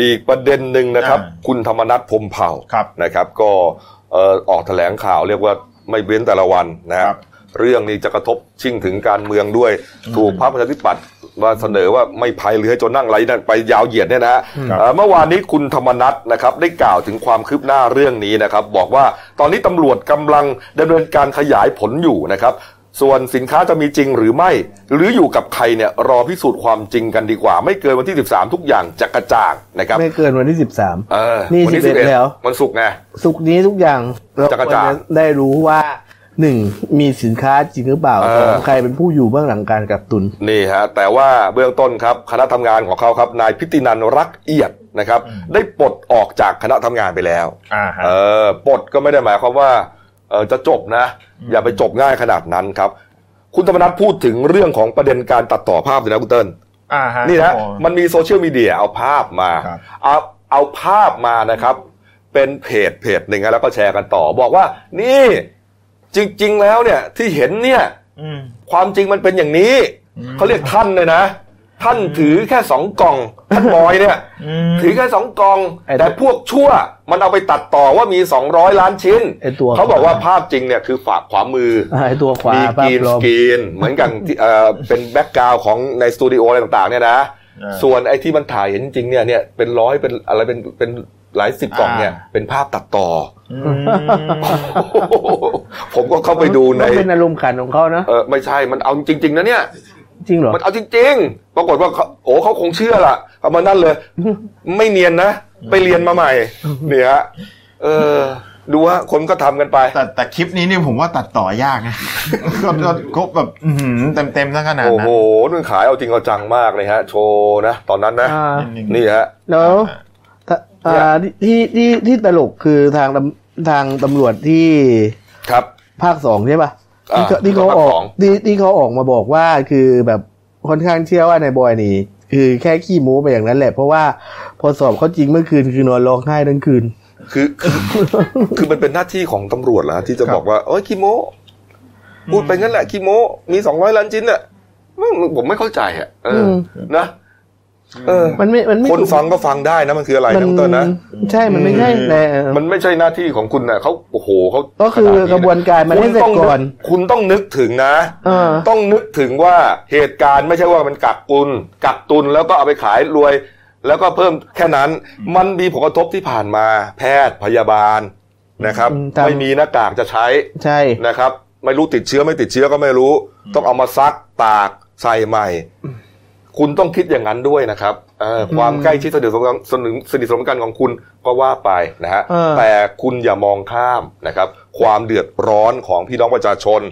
อีกประเด็นหนึ่งนะครับอ่าคุณธรรมนัฐพรหมเผ่าครับนะครับ ก็เอ่อออกแถลงข่าวเรียกว่าไม่เว้นแต่ละวันนะคครัรับบเรื่องนี้จะกระทบชิ่งถึงการเมืองด้วย ถูกพรรคประชาธิปัตย์มาเสนอว่าไม่ภัยหรือให้จนนั่งไรนั่นไปยาวเหยียดเนี่ยนะฮะครับเอ่อเมื่อวานนี้คุณธรรมนัฐนะครับได้กล่าวถึงความคืบหน้าเรื่องนี้นะครับ บอกว่าตอนนี้ตำรวจกำลังดำเนินการขยายผลอยู่นะครับ ส่วนสินค้าจะมีจริงหรือไม่ หรืออยู่กับใครเนี่ยรอพิสูจน์ความจริงกันดีกว่า ไม่เกินวันที่ 13 ทุกอย่างจะกระจ่างนะครับไม่เกินวันที่สิบสามเออนี่วัที่11แล้ววันศุกร์ไงสุกร์นี้ทุกอย่างเราจะกระจ่างควได้รู้ว่าหนึ่งมีสินค้าจริงหรือเปล่าเออสองใครเป็นผู้อยู่เบื้องหลังการกักตุนนี่ฮะแต่ว่าเบื้องต้นครับคณะทำงานของเขาครับนายพิตินันรักเอียดนะครับ ได้ปลดออกจากคณะทำงานไปแล้วอ่าฮะเออปลดก็ไม่ได้หมายความว่าเออ จะจบนะ อย่าไปจบง่ายขนาดนั้นครับ คุณธรรมนัฐพูดถึงเรื่องของประเด็นการตัดต่อภาพเลยนะคุณเติ้ลอ่าฮะนี่ครันะบผมมันมีโซเชียลมีเดียเอาภาพมาครับเอาเอาภาพมานะครับ เป็นเพจเพจหนึ่งนะแล้วก็แชร์กันต่อ บอกว่า นี่จริง ๆ แล้วเนี่ยที่เห็นเนี่ยอืมความจริงมันเป็นอย่างนี้อืมเขาเรียกท่านเลยนะ ท่านถือแค่สองกล่องท่านบอยเนี่ยอืมถือแค่สองกล่องไอ้แต่พวกชั่ว มันเอาไปตัดต่อว่ามี200ล้านชิ้นไอ้ตัวเขาบอกว่าภาพจริงเนี่ยคือฝากขวามืออ่าไอตัวขวามีภากพรีนปลสอมกรีนเหมือนกันที่เอ่อเป็นแบ็กกราวของในสตูดิโออะไรต่างๆเนี่ยนะอ่าส่วนไอ้ที่มันถ่ายเห็นจริงๆเนี่ยเนี่ยเป็นร้อยเป็นอะไรเป็นเป็นหลายสิบกล่องเนี่ยอ่าเป็นภาพตัดต่ออืมผมก็เข้าไปดูในมันเป็นอารมณ์ขันของเขานะเออไม่ใช่มันเอาจริง ๆนะเนี่ย จริงเหรอ มันเอาจริงๆ ปรากฏว่าเขาโอ้เขาคงเชื่อล่ะเอามานั่นเลย ไม่เนียนนะ ไปเรียนมาใหม่ เนี่ยฮะเออ ดูฮะคนก็ทำกันไป แต่แต่คลิปนี้เนี่ยผมว่าตัดต่อยากนะก็ก็ก็แบบเต็มเต็มๆซะขนาดโอ้นั้โหนนึงขายเอาจริงเอาจังมากเลยฮะ โชว์นะ ตอนนั้นนะอ่านี่ฮะ แล้วถ้าอ่าที่ที่ที่ตลกคือทางตำทางตำรวจที่ครับภาคสองใช่ปะ อ่าที่เขาที่เขาภาคออกสองที่ที่เขาออกมาบอกว่าคือแบบค่อนข้างเชื่อว่านายบอยนี่ คือแค่ขี้โม้ไปอย่างนั้นแหละเพราะว่าพอสอบเขาจริงเมื่อคืนคือนอนร้องไห้ทั้งคืน คือคือคือมันเป็นหน้าที่ของตำรวจเหรอฮะที่จะครับบอกว่าเอ้ยคีโมพูดไปงั้นแหละคีโมมีสองร้อยล้านชิ้นน่ะมันผมไม่เข้าใจอะเอออมนะ เออ มันไม่มันไม่คนถูกฟังก็ฟังได้นะมันคืออะไรนะคุณเต้นนะใช่มันไม่ใช่แต่มันไม่ใช่หน้าที่ของคุณนะเขาโอ้โหเขาก็คือขนาดกระบวนการมันให้เสร็จก่อนคุณต้องนึกถึงนะเออต้องนึกถึงว่าเหตุการณ์ไม่ใช่ว่ามันกักตุนกักตุนแล้วก็เอาไปขายรวย แล้วก็เพิ่มแค่นั้นมันมีผลกระทบที่ผ่านมา แพทย์พยาบาลนะครับอืมตามไม่มีหน้ากากจะใช้ใช่นะครับ ไม่รู้ติดเชื้อไม่ติดเชื้อก็ไม่รู้ ต้องเอามาซักตากใส่ใหม่ คุณต้องคิดอย่างนั้นด้วยนะครับเอ่อความใกล้ชิดสนิทสนมกันสนิทสนิทสนมกันของคุณก็ว่าไปนะฮะเออแต่คุณอย่ามองข้ามนะครับ ความเดือดร้อนของพี่น้องประชาชน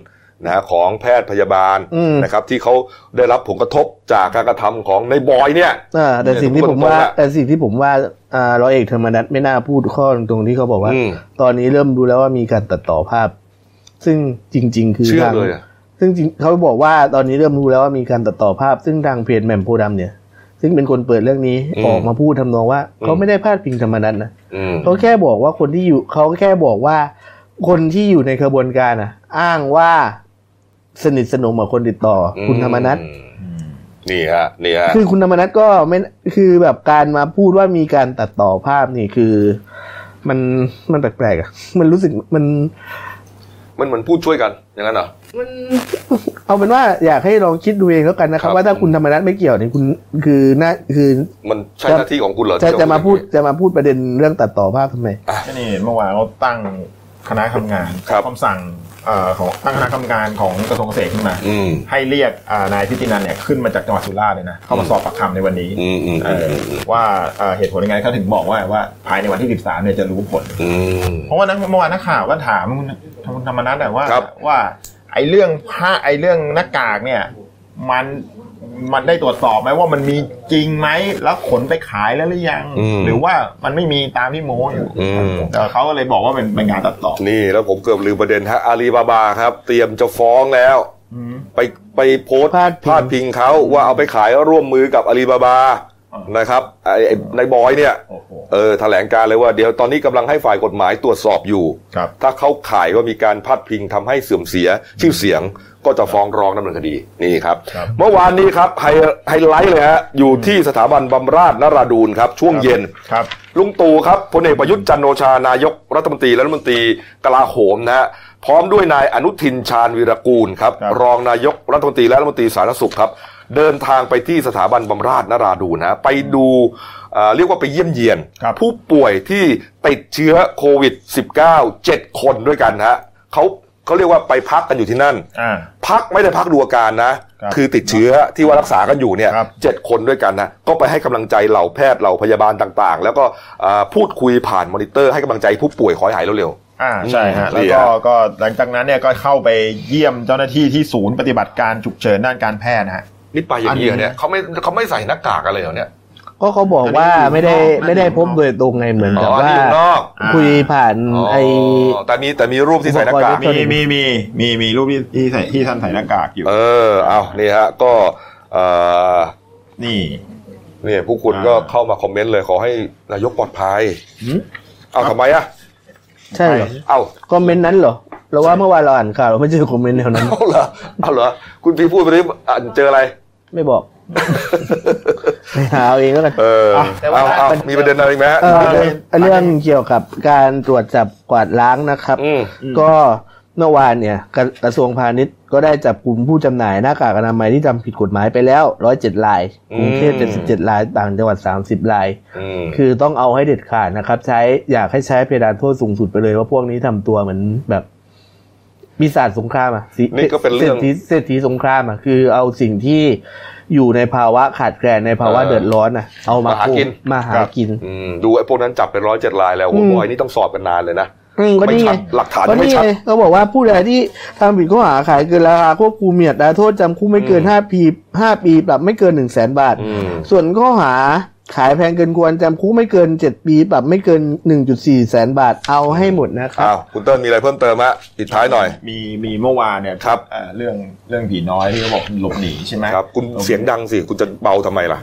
นะฮะของแพทย์พยาบาลอืมนะครับ ที่เขาได้รับผลกระทบจากการกระทำของในบอยเนี่ยอ่าแต่สิ่งที่ผมว่าเนี่ยแต่สิ่งที่ผมว่าอ่าร้อยเอกธรรมนัฐไม่น่าพูดข้อตรงที่เขาบอกว่าอืมตอนนี้เริ่มดูแล้วว่ามีการตัดต่อภาพ ซึ่งจริง ๆ คือเชื่อทางเลยอะ ซึ่งจริงเขาบอกว่าตอนนี้เริ่มรู้แล้วว่ามีการตัดต่อภาพ ซึ่งทางเพจแหม่มโพธิ์ดำเนี่ย ซึ่งเป็นคนเปิดเรื่องนี้อืมออกมาพูดทำนองว่าอืมเขาไม่ได้พาดพิงธรรมนัฐนะอืมเขาแค่บอกว่าคนที่อยู่เขาแค่บอกว่า คนที่อยู่ในกระบวนการอะ อ้างว่าสนิทสนมกับคนติดต่ออคุณธรรมนัฐอืมนี่ฮะนี่ฮะคือคุณธรรมนัฐก็ไม่คือแบบการมาพูดว่ามีการตัดต่อภาพนี่คือ มันมันแปลกๆอะ มันรู้สึกมัน มันเหมือนพูดช่วยกันอย่างนั้นเหรอมันเอาเป็นว่าอยากให้ลองคิดดูเองแล้วกันนะครัครับบว่าถ้าคุณธรรมนัฐไม่เกี่ยวเนี่ยคุณคือน่าคือมันใช่หน้าที่ของคุณเหรอจะที่จะมาพูดจะมาพูดประเด็นเรื่องตัดต่อภาพทำไมก็นี่เมื่อวานเขาตั้งคณะทำงานครับคำสั่งเอ่อ ของตั้งคณะทำงานของกระทรวงเกษตรขึ้นมาอืมให้เรียกอ่านายพิตินันเนี่ยขึ้นมาจากจังหวัดสุราษฎร์เลยนะเข้ามาสอบปากคำในวันนี้อืมอืมเออว่าเอ่อเหตุผลยังไงเขาถึงบอกว่าว่าภายในวันที่ 13เนี่ยจะรู้ผลอืมเพราะว่านักเมื่อวานนักข่าวก็ถามคุณคุณธรรมนัฐอะว่าครับว่าไอ้เรื่องผ้าไอ้เรื่องหน้ากากเนี่ยมัน มันได้ตรวจสอบไหมว่ามันมีจริงไหมแล้วขนไปขายแล้วหรือยังอืมหรือว่ามันไม่มีตามที่โม้อยู่อืมแต่เขาก็เลยบอกว่าเป็นเป็นงานตัดต่อนี่แล้วผมเกือบลืมประเด็นฮะอาลีบาบาครับ เตรียมจะฟ้องแล้วอืมไปไปโพสต์พาดพิงพาดพิงเขาว่าเอาไปขายร่วมมือกับอาลีบาบาอ่านนะครับไอ้ไอ้ในบอยเนี่ยโอ้โหเออแถลงการเลยว่าเดี๋ยวตอนนี้กำลังให้ฝ่ายกฎหมายตรวจสอบอยู่ครับถ้าเขาข่ายว่ามีการพัดพิงทำให้เสื่อมเสียชื่อเสียง ก็จะฟ้องร้องดำเนินคดีนี่ครับครับ เมื่อวานนี้ครับไฮไฮไลท์เลยฮะอยู่ที่สถาบันบำราศนราดูนครับ ช่วงเย็นครับลุงตู่ครับพลเอกประยุทธ์จันทร์โอชานายกรัฐมนตรีและรัฐมนตรีกลาโหมนะฮะพร้อมด้วยนายอนุทินชาญวีรกูลครับครับรองนายกรัฐมนตรีและรัฐมนตรีสาธารณสุขครับ เดินทางไปที่สถาบันบำราศนราดูนนะฮะไปดูเอ่อเรียกว่าไปเยี่ยมเยียนครับผู้ป่วยที่ติดเชื้อโควิด -19 7 คนด้วยกันนะฮะเขา เขาเรียกว่าไปพักกันอยู่ที่นั่น อ่า พักไม่ได้พักดูอาการนะ ครับคือติดเชื้อที่ว่ารักษากันอยู่เนี่ยครับ เจ็ดคนด้วยกันนะก็ไปให้กำลังใจเหล่าแพทย์เหล่าพยาบาลต่างๆ แล้วก็อ่าพูดคุยผ่านมอนิเตอร์ให้กำลังใจผู้ป่วยขอให้หายเร็ว อ่าใช่ฮะอืมแล้วดีก็ฮะ ก็หลังจากนั้นเนี่ยก็เข้าไปเยี่ยมเจ้าหน้าที่ที่ศูนย์ปฏิบัติการฉุกเฉินด้านการแพทย์นะฮะ ๆนี่ไปอย่างนี้เหรอเนี่ยเขาไม่เขาไม่ใส่หน้ากากอะไรเหรอเนี่ย ก็เขาบอกว่าอันนี้ไม่ได้อยู่นอกไม่ได้พบโดยตรงไงเหมือนอ๋กับออันว่านี้อยู่นอกอ่าคุยผ่านอ๋อไอแต่มีแต่มีรูปที่ใส่หน้ากากอุปกรณ์มีมีมีมีมีรูปที่ที่ใส่ที่ท่านใส่หน้ากากอยู่ เออเอานี่ฮะก็เอ่อนี่เนี่ยผู้คุณอ่าก็เข้ามาคอมเมนต์เลยขอให้นายกปลอดภัยหืมเอาทำไมอะใช่เหรอเอาคอมเมนต์นั้นเหรอเราว่าเมื่อวานเราอ่านข่าวเราไม่เจอคอมเมนต์แนวนั้นเอาเหรอเอาเหรอคุณพี่พูดไปดิอ่านเจออะไร ไม่บอก ไปหาเอาเองแล้วกันเออแต่ว่าเอาเอามีประเด็นอะไรอีกไหมฮะเออเรื่องเกี่ยวกับการตรวจจับกวาดล้างนะครับอืมก็เมื่อวานเนี่ยกระกระทรวงพาณิชย์ก็ได้จับกลุ่มผู้จำหน่ายหน้ากากอนามัยที่ทำผิดกฎหมายไปแล้วร้อยเจ็ดรายกรุงเทพอืเจ็ดมสิบเจ็ดรายต่างจังหวัดสามสิบรายอืมคือต้องเอาให้เด็ดขาดนะครับ ใช้อยากให้ใช้เพดานโทษสูงสุดไปเลยว่าพวกนี้ทำตัวเหมือนแบบมีศาสตร์สงครามอะสินี่ก็เป็นเรื่องศษฐีเศรษฐีสงครามอะคือเอาสิ่งที่ อยู่ในภาวะขาดแคลนในภาวะเออเดือดร้อนอะเอามามาหากินมาหากินอืมดูไอ้พวกนั้นจับเป็นร้อยเจ็ดรายแล้วโอ้อืโหมไอ้นี่ต้องสอบกันนานเลยนะอืมก็นี่ไงไม่ชัดหลักฐานก็ไม่นี่ชัดไงก็บอกว่าผู้ใดที่ทำผิดข้อหาขายเกินราคาควบคุมมีอัตราโทษจำคุกไม่เกินอืมห้าปีห้าปีปรับไม่เกินหนึ่งแสนบาทอืมส่วนข้อหา ขายแพงเกินควรจำคุกไม่เกินเจ็ดปีปรับไม่เกินหนึ่งจุดสี่แสนบาทเอาให้หมดนะครับอ้าวคุณเติ้ลมีอะไรเพิ่มเติมฮะปิดท้ายหน่อย มีมีเมื่อวานเนี่ยครับเอ่อเรื่องเรื่องผีน้อยที่เขาบอกหลบหนีใช่ไหมครับคุณเสียงดังสิคุณจะเบาทำไมล่ะ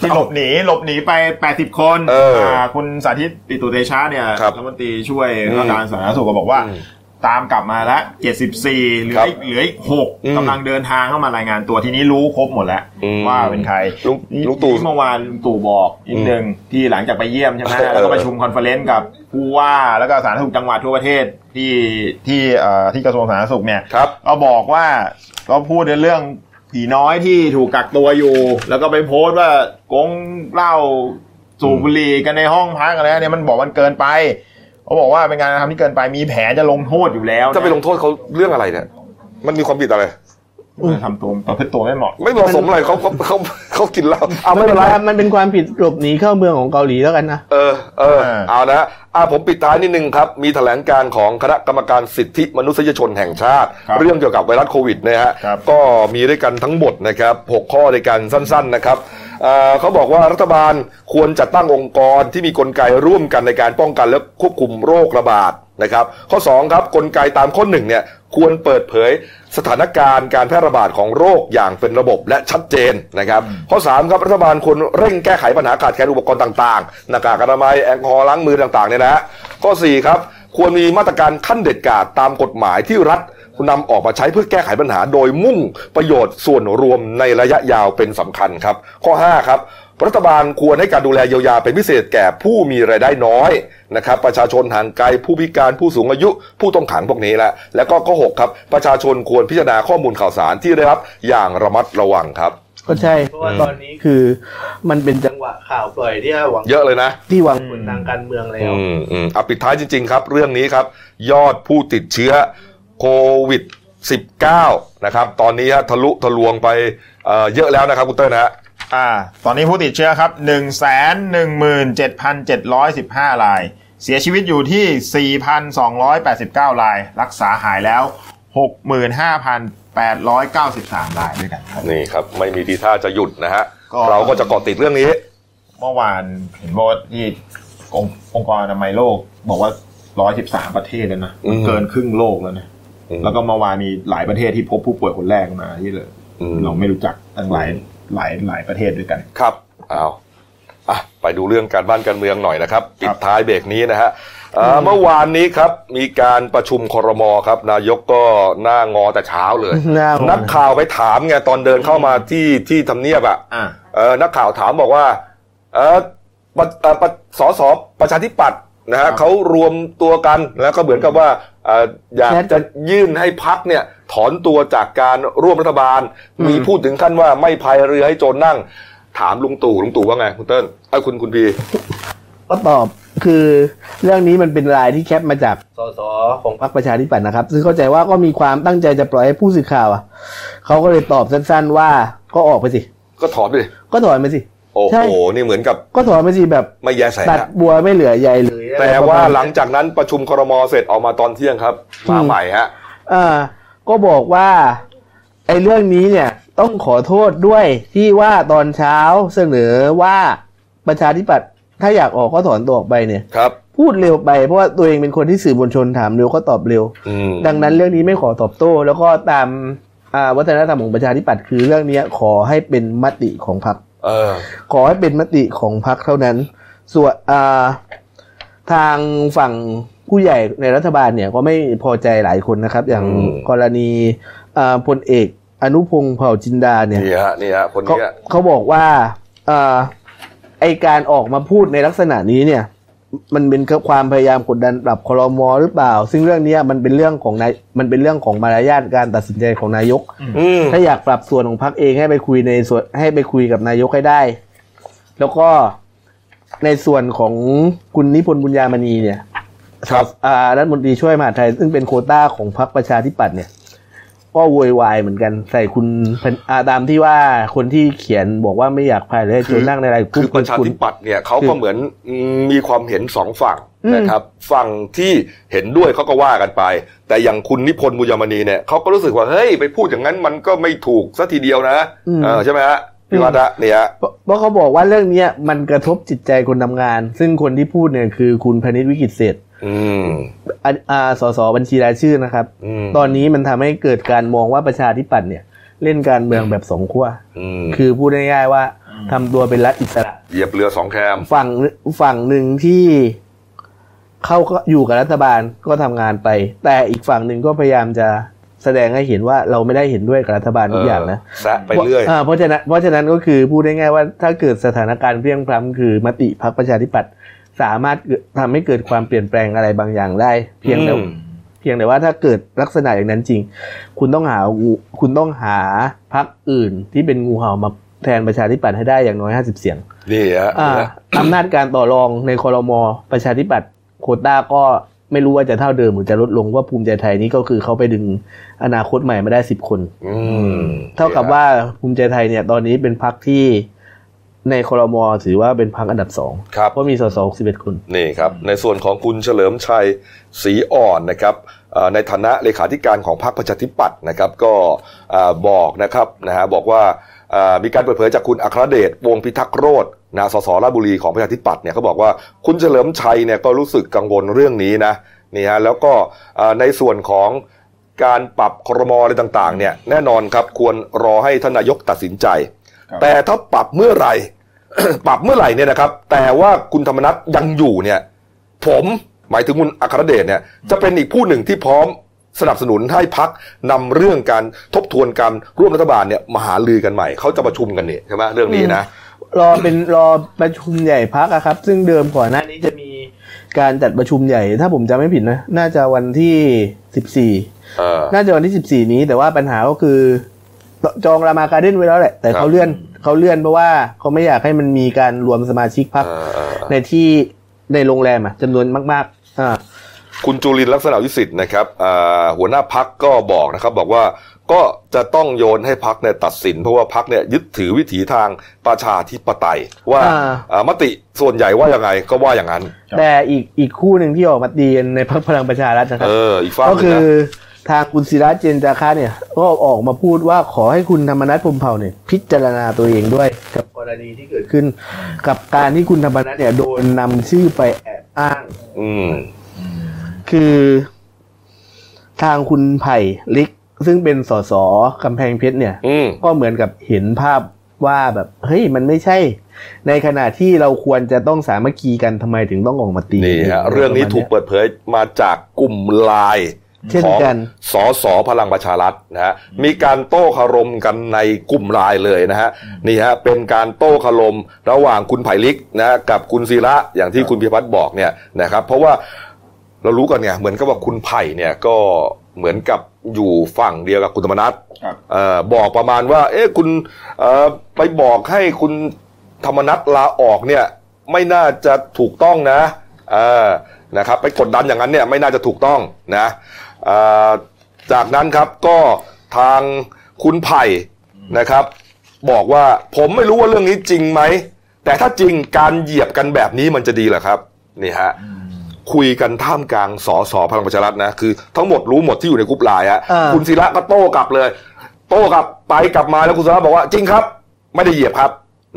ที่หลบหนีหลบหนีไป 80 คนเอออ่าคุณสาธิตปิตุเตชะเนี่ยครับรัฐมนตรีช่วยอืมว่าการสาธารณสุขก็บอกว่าอืม ตามกลับมาแล้ว74เหลืครัอบอีกเหลืออีกหกอืมกำลังเดินทางเข้ามารายงานตัวทีนี้รู้ครบหมดแล้วอืมว่าเป็นใครลุงนี่ลุงตู่ที่เมื่อวานลุงตู่บอกอีกหนึ่งที่หลังจากไปเยี่ยมใช่ไหมเออแล้วก็ประชุมคอนเฟอเรนซ์กับผู้ว่าแล้วก็สาธารณสุขจังหวัดทั่วประเทศที่ที่เอ่อที่กระทรวงสาธารณสุขเนี่ยครับก็บอกว่าก็พูดในเรื่องผีน้อยที่ถูกกักตัวอยู่ แล้วก็ไปโพสต์ว่ากงเหล้าสูบบุหรี่กันในห้องพักอะไรเนี่ยมันบอกมันเกินไป เขาบอกว่าเป็นการกระทำที่เกินไปมีแผนจะลงโทษอยู่แล้วจะไปลงโทษเขาเรื่องอะไรเนี่ย มันมีความผิดอะไรทำตัวประพฤติตัวไม่เหมาะไม่เหมาะสมอะไรเขาเขาเขาเขากินเหล้าเอามันไม่เป็เป็นนไรความมันเป็นความผิดหลบหนีเข้าเมืองของเกาหลีแล้วกันนะเออเออเอานะอ่าผมปิดท้ายนิดนึงครับ มีแถลงการของคณะกรรมการสิทธิมนุษยชนแห่งชาติครับเรื่องเกี่ยวกับไวรัสโควิดนะฮะครับก็มีด้วยกันทั้งหมดนะครับหกข้อด้วยกันสั้น ๆนะครับ เอ่อเขาบอกว่ารัฐบาลควรจัดตั้งองค์กรที่มีกลไกร่วมกันในการป้องกันและควบคุมโรคระบาดนะครับ ข้อสองครับกลไกตามข้อหนึ่งเนี่ยควรเปิดเผยสถานการณ์การแพร่ระบาดของโรคอย่างเป็นระบบและชัดเจนนะครับ ข้อสามครับรัฐบาลควรเร่งแก้ไขปัญหาขาดแคลนอุปกรณ์ต่างๆหน้ากากอนามัยแอลกอฮอล์ล้างมือต่างๆเนี่ยนะฮะข้อสี่ครับ ควรมีมาตรการขั้นเด็ดขาดตามกฎหมายที่รัฐ นำออกมาใช้เพื่อแก้ไขปัญหา โดยมุ่งประโยชน์ส่วนรวมในระยะยาวเป็นสำคัญครับ ข้อห้าครับรัฐบาลควรให้การดูแลเยียวยาเป็นพิเศษแก่ผู้มีรายได้น้อยนะครับประชาชนห่างไกลผู้พิการผู้สูงอายุ ผู้ต้องขังพวกนี้แหละแล้วก็ข้อหกครับประชาชนควรพิจารณาข้อมูลข่าวสารที่ได้รับอย่างระมัดระวังครับก็ใช่เพราะว่าตอนนี้คือมันเป็นจังหวะข่าวปล่อยที่หวังเยอะเลยนะ ที่หวังผลทางการเมืองแล้ว อืมอืมอะปิดท้ายจริง ๆ ครับ เรื่องนี้ครับ ยอดผู้ติดเชื้อ โควิด 19 นะครับ ตอนนี้ฮะทะลุทะลวงไปเอ่อเยอะแล้วนะครับคุณเต้ยนะฮะอ่า ตอนนี้ผู้ติดเชื้อครับ1นึ่งแสนหนึ่งหมื่นเจ็ดพันเจ็ดร้อยสิบห้าราย เสียชีวิตอยู่ที่ 4,289 ราย รักษาหายแล้ว 65,893 รายด้วยกันครับนี่ครับ ไม่มีทีท่าจะหยุดนะฮะก็เราก็จะเกาะติดเรื่องนี้ เมื่อวานเห็นบอกว่าที่องค์องค์กรอนามัยโลก บอกว่า 113 ประเทศแล้วนะอืมเกินครึ่งโลกแล้วนะอืม แล้วก็เมื่อวานมีหลายประเทศที่พบผู้ป่วยคนแรกมาที่เลยอืมเราไม่รู้จักตั้งหลายหลายหลายประเทศด้วยกัน ครับอ้าวไปดูเรื่องการบ้านการเมืองหน่อยนะครับปิครัดบท้ายเบรกนี้นะฮะเอ่อเมื่อวานนี้ครับมีการประชุมครมครับ นายกก็หน้างอแต่เช้าเลยหน้างอนักข่าวไปถามไงตอนเดินเข้ามาที่ที่ทำเนียบอะอ่าเออนักข่าวถามบอกว่า เออปะเอ่อปะสสประชาธิปัตย์ นะครัฮะบเขารวมตัวกันแล้วก็เหมือนกับว่าเอ่ออยากจะยื่นให้พักเนี่ยถอนตัวจากการร่วมรัฐบาล มีพูดถึงขั้นว่าไม่พายเรือให้โจรนั่ง ถามลุงตู่ลุงตู่ว่าไงคุณเติ้ลไอ้ยคุณคุณพีก็ตอบคือเรื่องนี้มันเป็นรายที่แคปมาจากสสของพรรคประชาธิปัตย์นะครับ ซึ่งเข้าใจว่าก็มีความตั้งใจจะปล่อยให้ผู้สื่อข่าวอะเขาก็เลยตอบสั้นๆว่าก็ออกไปสิ ก็ถอนไปเลยก็ถอนไปสิ โอ้ใช่โห นี่เหมือนกับก็ถอนไปสิแบบไม่แยแสตัดอะบัวไม่เหลือใยเลยแต่ว่าอะไรประมณหลังจากนั้นประชุมครมเสร็จออกมาตอนเที่ยงครับ มาใหม่ฮะอ่าก็บอกว่าไอ้เรื่องนี้เนี่ย ต้องขอโทษด้วยที่ว่าตอนเช้าเสนอว่าประชาธิปัตย์ถ้าอยากออกก็ถอนตัวออกไปเนี่ยครับพูดเร็วไปเพราะว่าตัวเองเป็นคนที่สื่อมวลชนถามเร็วก็ตอบเร็วอืมดังนั้นเรื่องนี้ไม่ขอตอบโต้ แล้วก็ตามอ่าวัฒนธรรมของประชาธิปัตย์คือเรื่องนี้ขอให้เป็นมติของพรรค เออ ขอให้เป็นมติของพรรคเท่านั้น ส่วนอ่าทางฝั่งผู้ใหญ่ในรัฐบาลเนี่ยก็ไม่พอใจหลายคนนะครับ อย่างอืม กรณีอ่าพลเอก อนุพงศ์เผ่าจินดาเนี่ย นี่ฮะนี่ฮะคนเขานี้ฮะเขาบอกว่าอ่าไอการออกมาพูดในลักษณะนี้เนี่ย มันเป็นความพยายามกดดันปรับคลมหรือเปล่า ซึ่งเรื่องเนี้ยมันเป็นเรื่องของนายมันเป็นเรื่องของมารยาทการตัดสินใจของนายกอืมถ้าอยากปรับส่วนของพรรคเองให้ไปคุยในส่วนให้ไปคุยกับนายกให้ได้ แล้วก็ในส่วนของคุณนิพนธ์บุญญามณีเนี่ย ครับ อ่ารัฐมนตรีช่วยมหาดไทยซึ่งเป็นโควต้าของพรรคประชาธิปัตย์เนี่ย ก็โวยวายเหมือนกันใส่คุณเป็นอาตามที่ว่าคนที่เขียนบอกว่าไม่อยากพายเลยให้คือโจรนั่งในอะไรคือประชาคุณธิปัตย์เนี่ยเขาคืก็อเหมือนอืมมีความเห็นสองฝั่งอืมนะครับฝั่งที่เห็นด้วยเขาก็ว่ากันไป แต่อย่างคุณนิพนธ์บุญยมณีเนี่ยเขาก็รู้สึกว่าเฮ้ยไปพูดอย่างนั้นมันก็ไม่ถูกซะทีเดียวนะเออใช่ไหมฮะพี่วัฒน์เนี่ยฮะเพราะเพราะเขาบอกว่าเรื่องเนี้ยมันกระทบจิตใจคนทำงาน ซึ่งคนที่พูดเนี่ยคือคุณพนิษฐ์วิกิตเศรษฐ์ อืมอ่าอ่าสสบัญชีรายชื่อนะครับอืมตอนนี้มันทำให้เกิดการมองว่าประชาธิปัตย์เนี่ย เล่นการเมืองแบบสองขั้วอืมคือพูดง่ายๆว่าทำตัวเป็นรัฐอิสระเหยียบเรือสองแคมฝั่งฝั่งหนึ่งที่เข้าก็อยู่กับรัฐบาลก็ทำงานไป แต่อีกฝั่งหนึ่งก็พยายามจะแสดงให้เห็นว่าเราไม่ได้เห็นด้วยกับรัฐบาลทุกอย่างนะแซะไปเรื่อยาเพราะฉะนั้นเพราะฉะนั้นก็คือพูดง่ายๆว่าถ้าเกิดสถานการณ์เพลียงพล้ำคือมติพรรคประชาธิปัตย์ สามารถเกิดทำให้เกิดความเปลี่ยนแปลงอะไรบางอย่างได้ เพียงแต่อืมเพียงแต่ว่าถ้าเกิดลักษณะอย่างนั้นจริง คุณต้องหางูคุณต้องหาพรรคอื่นที่เป็นงูเห่ามาแทนประชาธิปัตย์ให้ได้อย่างน้อยห้าสิบเสียงนี่ฮะอ่านี่ฮะอำนาจการต่อรองในคอรมอประชาธิปัตย์โควต้าก็ไม่รู้ว่าจะเท่าเดิมหรือจะลดลงว่าภูมิใจไทยนี่ก็คือเขาไปดึงอนาคตใหม่มาได้สิบคนอืมเท่ากับว่าภูมิใจไทยเนี่ย ตอนนี้เป็นพรรคที่ ในคอรมอถือว่าเป็นพรรคอันดับสองครับเพราะมีสสสิบเอ็ดคนนี่ครับในส่วนของคุณเฉลิมชัยศรีอ่อนนะครับเอ่อในฐานะเลขาธิการของพรรคประชาธิปัตย์นะครับก็เอ่อบอกนะครับนะฮะบอกว่าเอ่อมีการเปิดเผยจากคุณอัครเดชวงศ์พิทักษ์โรจน์นะสสราชบุรีของประชาธิปัตย์เนี่ยเขาบอกว่าคุณเฉลิมชัยเนี่ยก็รู้สึกกังวลเรื่องนี้นะนี่ฮะแล้วก็เอ่อในส่วนของการปรับครมอะไรต่างๆเนี่ยแน่นอนครับควรรอให้ท่านนายกตัดสินใจครับ แต่ถ้าปรับเมื่อไหร่ ปรับเมื่อไหร่เนี่ยนะครับ แต่ว่าคุณธรรมนัฐยังอยู่เนี่ย ผมหมายถึงคุณอัครเดชเนี่ยจะเป็นอีกผู้หนึ่งที่พร้อมสนับสนุนให้พักนำเรื่องการทบทวนการร่วมรัฐบาลเนี่ยมาหาลือกันใหม่เขาจะประชุมกันเนี่ยใช่ไหมเรื่องนี้นะรอเป็นรอประชุมใหญ่พักอะครับ ซึ่งเดิมก่อนหน้านี้จะมีการจัดประชุมใหญ่ ถ้าผมจำไม่ผิดนะ น่าจะวันที่สิบสี่เออน่าจะวันที่สิบสี่นี้ แต่ว่าปัญหาก็คือ จองรามาการ์เด้นไว้แล้วแหละ แต่ครับเขาเลื่อนเขาเลื่อนเพราะว่าเขาไม่อยากให้มันมีการรวมสมาชิกพักเออเออในที่ในโรงแรมอะจำนวนมาก ๆ อ่าคุณจุลินทร์ลักษณะวิสิทธิ์นะครับอ่าหัวหน้าพักก็บอกนะครับ บอกว่าก็จะต้องโยนให้พักเนี่ยตัดสิน เพราะว่าพักเนี่ยยึดถือวิถีทางประชาธิปไตย ว่าอ่าอ่ามติส่วนใหญ่ว่ายังไงก็ว่าอย่างนั้นครับแต่อีกอีกคู่หนึ่งที่ออกมาตีกันในพรรคพลังประชารัฐนะครัเอบออีกฝั่งหก็นึงคือนะ ทางคุณศิระเจนจาคะเนี่ยก็ออกมาพูดว่าขอให้คุณธรรมนัฐพรหมเผ่าเนี่ยพิจารณาตัวเองด้วย กับกรณีที่เกิดขึ้น กับการที่คุณธรรมนัฐเนี่ยโดนนำชื่อไปแอบอ้าง อืมคือ ทางคุณไผ่ลิก ซึ่งเป็นสสกำแพงเพชรเนี่ยอืมก็เหมือนกับเห็นภาพว่าแบบเฮ้ยมันไม่ใช่ ในขณะที่เราควรจะต้องสามัคคีกันทำไมถึงต้องออกมาตีนี่ฮะเรื่องนี้ถูกเปิดเผยมาจากกลุ่มไลน์ เช่นของกันสอสอพลังประชารัฐนะฮะมีการโต้คารมกันในกลุ่มไลน์เลยนะฮะนี่ฮะเป็นการโต้คารมระหว่างคุณไผ่ลิกนะกับคุณศิระอย่างที่คุณพิพัฒน์บอกเนี่ยนะครับ เพราะว่าเรารู้กันไงเหมือนกับว่าคุณไผ่เนี่ยก็เหมือนกับอยู่ฝั่งเดียวกับคุณธรรมนัฐครับเอ่อบอกประมาณว่า เอ๊ะคุณเอ่อไปบอกให้คุณธรรมนัฐลาออกเนี่ยไม่น่าจะถูกต้องนะเออนะครับไปกดดันอย่างนั้นเนี่ยไม่น่าจะถูกต้องนะเอ่อ จากนั้นครับก็ทางคุณไผ่นะครับ บอกว่าผมไม่รู้ว่าเรื่องนี้จริงไหม แต่ถ้าจริงการเหยียบกันแบบนี้มันจะดีเหรอครับนี่ฮะคุยกันท่ามกลางสอสอพลังประชารัฐนะคือทั้งหมดรู้หมดที่อยู่ในกรุ๊ปไลน์ฮะอ่าคุณศิระก็โต้กลับเลย โต้กลับไปกลับมาแล้วคุณศิระบอกว่าจริงครับ ไม่ได้เหยียบครับ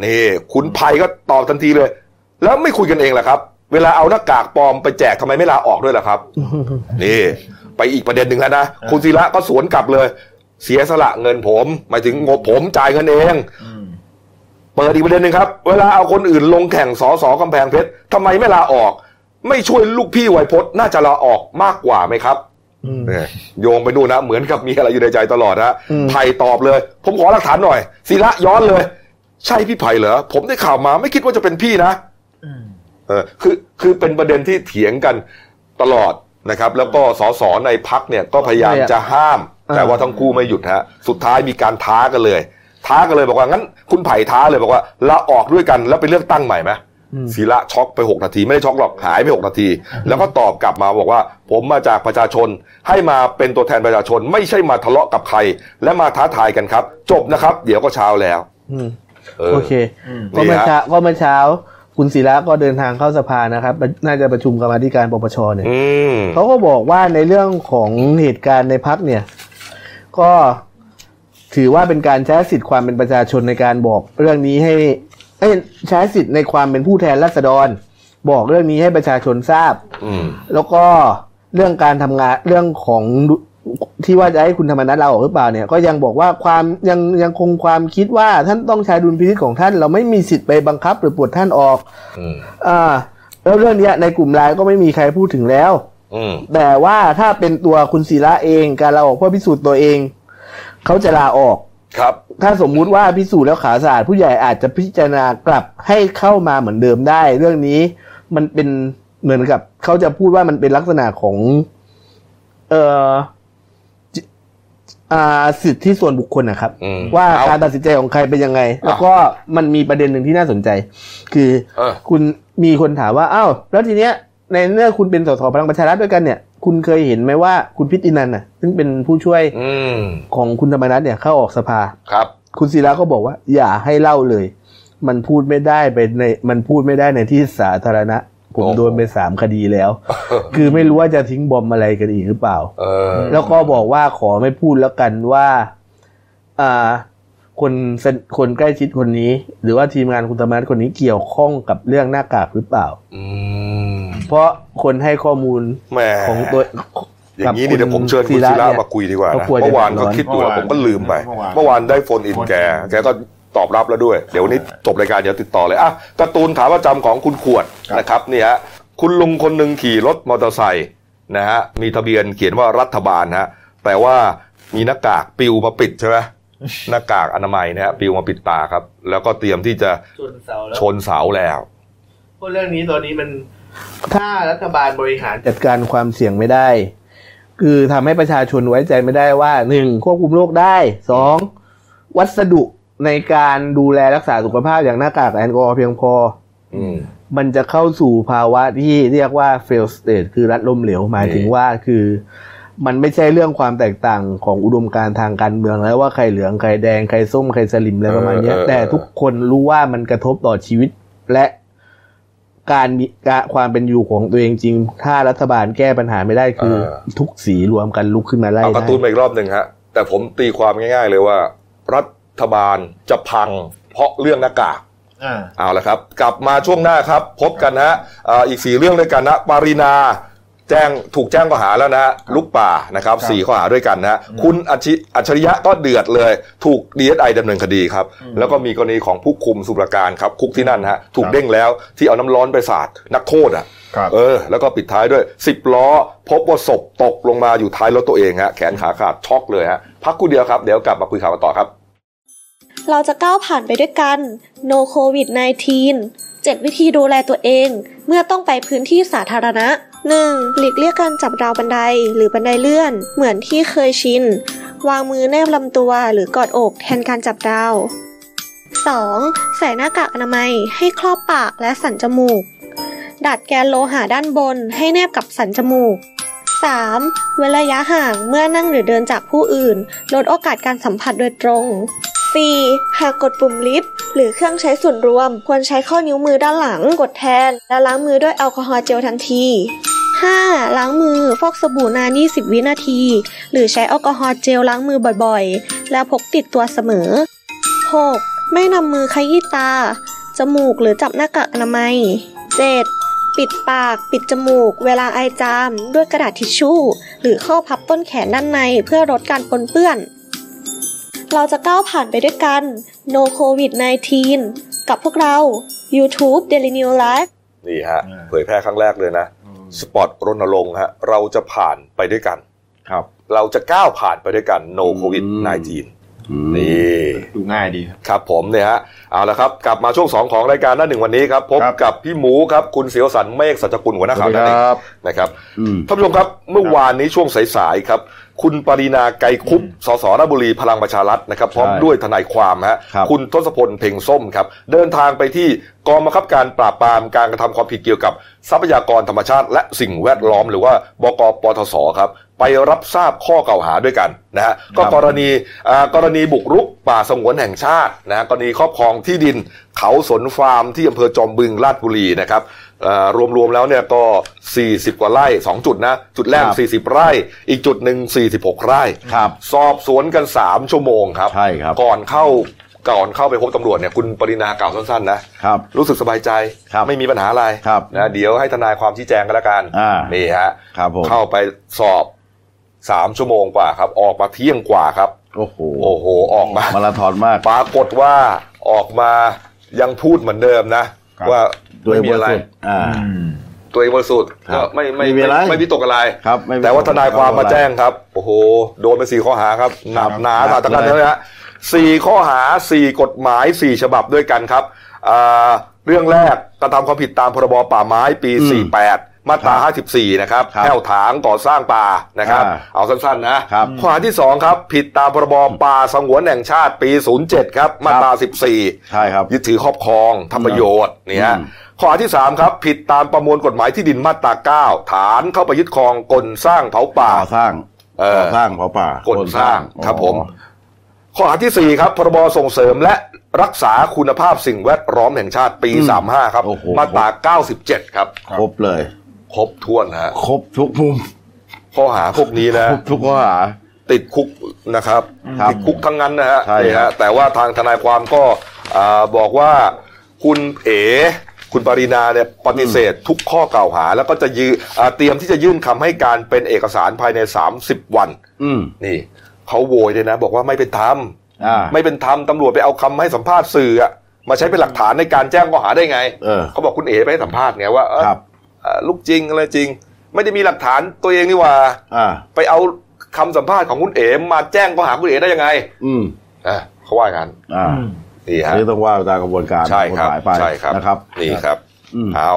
นี่คุณไผ่ก็ตอบทันทีเลย แล้วไม่คุยกันเองเหรอครับ เวลาเอาหน้ากากปลอมไปแจกทำไมไม่ลาออกด้วยล่ะครับนี่ ไปอีกประเด็นหนึ่งแล้วนะ คุณศิระก็สวนกลับเลย เสียสละเงินผมหมายถึงงบผมจ่ายเงินเองเปิดอีกประเด็นหนึ่งครับ เวลาเอาคนอื่นลงแข่งสอสอกำแพงเพชรทำไมไม่ลาออก ไม่ช่วยลูกพี่ไวยพจน์น่าจะลาออกมากกว่าไหมครับอืมเนี่ยโยงไปดูนะเหมือนกับมีอะไรอยู่ในใจตลอดนะอืมไผ่ตอบเลย ผมขอหลักฐานหน่อยศิระย้อนเลย ใช่พี่ไผ่เหรอผมได้ข่าวมาไม่คิดว่าจะเป็นพี่นะเออคือคือเป็นประเด็นที่เถียงกันตลอด นะครับ แล้วก็สสในพักเนี่ยก็พยายามจะห้าม แต่ว่าทั้งคู่ไม่หยุดฮะสุดท้ายมีการท้ากันเลย ท้ากันเลยบอกว่างั้น คุณไผ่ท้าเลยบอกว่าลาออกด้วยกันแล้วไปเลือกตั้งใหม่ไหมอืมศิระช็อกไป 6 นาที ไม่ได้ช็อกหรอกหายไป 6 นาที แล้วก็ตอบกลับมาบอกว่า ผมมาจากประชาชนให้มาเป็นตัวแทนประชาชน ไม่ใช่มาทะเลาะกับใคร และมาท้าทายกันครับ จบนะครับ เดี๋ยวก็เช้าแล้วอืมเออโอเคอืมก็เมื่อนี่ฮะเช้าก็เมื่อเช้า คุณศิระก็เดินทางเข้าสภานะครับ น่าจะประชุมกรรมาธิการปปชเนี่ยอืมเขาก็บอกว่าในเรื่องของเหตุการณ์ในพักเนี่ย ก็ถือว่าเป็นการใช้สิทธิ์ความเป็นประชาชนในการบอก เรื่องนี้ให้เอ้ยใช้สิทธิ์ในความเป็นผู้แทนราษฎร บอกเรื่องนี้ให้ประชาชนทราบอืมแล้วก็เรื่องการทำงานเรื่องของ ที่ว่าจะให้คุณธรรมนัฐลาออกหรือเปล่าเนี่ยก็ยังบอกว่าความยังยังคงความคิดว่าท่านต้องใช้ดุลพินิจของท่าน เราไม่มีสิทธิ์ไปบังคับหรือปลดท่านออกอืมอ่าแล้วเรื่องเนี้ยในกลุ่มไลน์ก็ไม่มีใครพูดถึงแล้วอืมแต่ว่าถ้าเป็นตัวคุณศิระเองการลาออกเพื่อพิสูจน์ตัวเอง เขาจะลาออกครับ ถ้าสมมุติว่าพิสูจน์แล้วขาสะอาดผู้ใหญ่อาจจะพิจารณากลับให้เข้ามาเหมือนเดิมได้ เรื่องนี้มันเป็นเหมือนกับเขาจะพูดว่ามันเป็นลักษณะของ เอ่อจิอ่า สิทธิส่วนบุคคลนะครับอืมว่าเอการตัดสินใจของใครเป็นยังไง แล้วก็มันมีประเด็นหนึ่งที่น่าสนใจ คือเออคุณมีคนถามว่าอ้าวแล้วทีเนี้ยในเมื่อคุณเป็นสสพลังประชารัฐด้วยกันเนี่ย คุณเคยเห็นไหมว่าคุณพิตินันน่ะ ซึ่งเป็นผู้ช่วยอืมของคุณธรรมนัฐเนี่ยเข้าออกสภาครับ คุณศิระก็บอกว่า อย่าให้เล่าเลย มันพูดไม่ได้ไปในมันพูดไม่ได้ในที่สาธารณะ ผมโอ้โหโดนไปสามคดีแล้ว คือไม่รู้ว่าจะทิ้งบอมอะไรกันอีกหรือเปล่าเออแล้วก็บอกว่าขอไม่พูดแล้วกันว่าอ่าคนสนคนใกล้ชิดคนนี้ หรือว่าทีมงานคุณธรรมนัฐคนนี้เกี่ยวข้องกับเรื่องหน้ากากหรือเปล่าอืมเพราะคนให้ข้อมูลแหมของตัวอย่างนี้นี่เดี๋ยวผมเชิญคุณศิศิระเนี่ยมาคุยดีกว่าก็นะกลัวจะเมื่อวานก็เดือดร้อนคิดอยู่แล้วผมก็ลืมไปเมื่อวานเมื่อวานได้โฟนอินแก แกก็ ตอบรับแล้วด้วย เดี๋ยววันนี้จบรายการเดี๋ยวติดต่อเลยอะการ์ตูนขาประจำของคุณขวดครับนะครับนี่ฮะคุณลุงคนหนึ่งขี่รถมอเตอร์ไซค์นะฮะมีทะเบียนเขียนว่ารัฐบาลฮะแต่ว่ามีหน้ากากปิวมาปิดใช่ไหมหน้ากากอนามัยนะฮะปิวมาปิดตาครับ แล้วก็เตรียมที่จะชนเสาแล้วชนเสาแล้วเพราะเรื่องนี้ตอนนี้มันถ้ารัฐบาลบริหารจัดการความเสี่ยงไม่ได้ คือทำให้ประชาชนไว้ใจไม่ได้ว่าหนึ่งควบคุมโรคได้สองวัสดุ ในการดูแลรักษาสุขภาพอย่างหน้ากากแอลกอฮอล์เพียงพอ อืม มันจะเข้าสู่ภาวะที่เรียกว่า fail state คือรัฐล้มเหลวหมายถึงว่าคือ มันไม่ใช่เรื่องความแตกต่างของอุดมการณ์ทางการเมืองแล้วว่าใครเหลืองใครแดงใครส้มใครสลิมอะไรประมาณเนี้ย เออเออ แต่ทุกคนรู้ว่ามันกระทบต่อชีวิตและการมีการความเป็นอยู่ของตัวเองจริง ถ้ารัฐบาลแก้ปัญหาไม่ได้คือทุกสีรวมกันลุกขึ้นมาไล่เอาการ์ได้ตูนมาอีกรอบหนึ่งฮะ แต่ผมตีความง่าย ๆ เลยว่า รัฐ บาลจะพังเพราะเรื่องหน้ากากอ่าเอาละครับ กลับมาช่วงหน้าครับ พบกันฮะอ่าอีกสี่เรื่องด้วยกันนะปารินาแจ้งถูกแจ้งข้อหาแล้วนะฮะลุกป่านะครับครับสี่ข้อหาด้วยกันนะฮะคุณอัจฉิอัจฉริยะก็เดือดเลย ถูกดีเอสไอดำเนินคดีครับ แล้วก็มีกรณีของผู้คุมสุรการครับ คุกที่นั่นนะฮะถูกเด้งแล้วที่เอาน้ำร้อนไปสาดนักโทษอะครับเออ แล้วก็ปิดท้ายด้วย10ล้อ พบว่าศพตกลงมาอยู่ท้ายรถตัวเองฮะแขนขาขาดช็อกเลยฮะพักกูเดียวครับเดี๋ยวกลับมาคุยข่าวกันต่อครับ เราจะก้าวผ่านไปด้วยกัน No COVID 19 7 วิธีดูแลตัวเอง เมื่อต้องไปพื้นที่สาธารณะ 1. หลีกเลี่ยงการจับราวบันไดหรือบันไดเลื่อน เหมือนที่เคยชิน วางมือแนบลำตัวหรือกอดอกแทนการจับราว 2. ใส่หน้ากากอนามัยให้ครอบปากและสันจมูก ดัดแกนโลหะด้านบนให้แนบกับสันจมูก 3. เว้นระยะห่างเมื่อนั่งหรือเดินจากผู้อื่น ลดโอกาสการสัมผัสโดยตรง 4. หากกดปุ่มลิฟต์หรือเครื่องใช้ส่วนรวม ควรใช้ข้อนิ้วมือด้านหลังกดแทน และล้างมือด้วยแอลกอฮอล์เจลทันที 5. ล้างมือฟอกสบู่นาน 20 วินาที หรือใช้แอลกอฮอล์เจลล้างมือบ่อยๆ และพกติดตัวเสมอ 6. ไม่นำมือขยี้ตา จมูกหรือจับหน้ากากอนามัย 7. ปิดปาก ปิดจมูก เวลาไอจาม ด้วยกระดาษทิชชู่ หรือข้อพับต้นแขนด้านในเพื่อลดการปนเปื้อน เราจะก้าวผ่านไปด้วยกัน No COVID 19 กับพวกเรา YouTube Daily New Life นี่ฮะอ่าเผยแพร่ครั้งแรกเลยนะ สปอตรณรงค์ฮะ เราจะผ่านไปด้วยกัน ครับ เราจะก้าวผ่านไปด้วยกัน no อืม covid 19นี่ดูง่ายดีครับครับผมเนี่ยฮะ เอาละครับ กลับมาช่วง2ของรายการหน้าหนึ่งวันนี้ครับพบครับกับพี่หมูครับ คุณเสียวสันเมฆสัจกุลหัวหน้าข่าวหน้าหนึ่งนะครับอืมท่านผู้ชมครับ เมื่อวานนี้ช่วงสายๆครับ คุณปรินาไกรคุปสสราชบุรีพลังประชารัฐนะครับ พร้อมใช่ด้วยทนายความฮะครับคุณทศพลเพ่งส้มครับ เดินทางไปที่กองบังคับการปราบปรามการกระทำความผิดเกี่ยวกับทรัพยากรธรรมชาติ และสิ่งแวดล้อมหรือว่าบกปทศครับไปรับทราบข้อกล่าวหาด้วยกันนะฮะก็กรณีอ่ากรณีบุกรุกป่าสงวนแห่งชาตินะฮะกรณีครอบครองที่ดินเขาสนฟาร์มที่อำเภอจอมบึงราชบุรีนะครับอ่า รวมๆแล้วเนี่ยก็ 40 กว่าไร่ 2 จุดนะ จุดแรกครับ40 ไร่ อีกจุดหนึ่ง46 ไร่ครับสอบสวนกัน 3 ชั่วโมงครับ ใช่ครับ ก่อนเข้าก่อนเข้าไปพบตำรวจเนี่ยคุณปรินากล่าวสั้นๆนะครับรู้สึกสบายใจครับไม่มีปัญหาอะไรครับนะเดี๋ยวให้ทนายความชี้แจงกันแล้วกันอ่านี่ฮะครับผมเข้าไปสอบสามชั่วโมงกว่าครับ ออกมาเที่ยงกว่าครับ โอ้โหโอ้โหออกมามาราธอนมาก ปรากฏว่าออกมายังพูดเหมือนเดิมนะครับ ว่าตัวเอไม่งมีอะไรบริสุทธิ์อ่าตัวเองบริสุทธิ์ครัก็บไม่ไม่ไม่มีอะไรไม่วิตกอะไรครับไม่วิตกแต่ว่าทนายความมาแจ้งครับ โอ้โห โดนไปสี่ข้อหาครับหนักหนาหนัสากตะกันเลยเลยฮะสี่ข้อหาสี่กฎหมายสี่ฉบับด้วยกันครับอ่าเรื่องแรกกระทำความผิดตามพรบป่าไม้ปี 48 มาตรา 54 นะครับครับแผ่วถางก่อสร้างป่านะครับอ่าเอาสั้นๆนะครับข้อหาที่สองครับ ผิดตามพรบป่าสงวนแห่งชาติปี 07 ครับ มาตรา 14 ใช่ครับ ยึดถือครอบครองทำประโยชน์เนี่ยอืมข้อหาที่ 3 ครับ ผิดตามประมวลกฎหมายที่ดินมาตรา 9 ฐานเข้าไปยึดครองกลสร้างเผาป่าก่อสร้างเออก่อสร้างเผาป่ากลสร้างครับผมอ๋อข้อหาที่ 4 ครับ พรบส่งเสริมและรักษาคุณภาพสิ่งแวดล้อมแห่งชาติปี 35 ครับโอ้โหมาตรา 97 ครับ ครบเลย ครบถ้วนฮะครบทุกมุมข้อหาพวกนี้นะครบทุกข้อหา ติดคุกนะครับครับติดคุกทั้งนั้นนะฮะใช่นี่ครัฮะบแต่ว่าทางทนายความก็อ่าบอกว่าคุณเอ๋คุณปรินาเนี่ยปฏิเสธทุกข้อกล่าวหา แล้วก็จะยือ่าเตรียมที่จะยื่นคำให้การเป็นเอกสารภายใน 30 วัน อืมนี่เขาโวยเลยนะ บอกว่าไม่เป็นธรรม อ่า ไม่เป็นธรรมตำรวจไปเอาคำให้สัมภาษณ์สื่ออะมาใช้เป็นหลักฐานในการแจ้งข้อหาได้ไงเออเขาบอกคุณเอ๋ไปให้สัมภาษณ์ไงว่าเอ้ยครับอ่า ลูกจริงอะไรจริง ไม่ได้มีหลักฐานตัวเองนี่หว่าอ่าไปเอาคำสัมภาษณ์ของคุณเอ๋มาแจ้งข้อหาคุณเอ๋ได้ยังไง อืมอะเขาว่าอย่างนั้นอ่านี่อัฮะนนี้ต้องว่าตามกระบวนการใช่กฎครับหมายไปใช่ครับนะครับ นี่ครับอืมเอา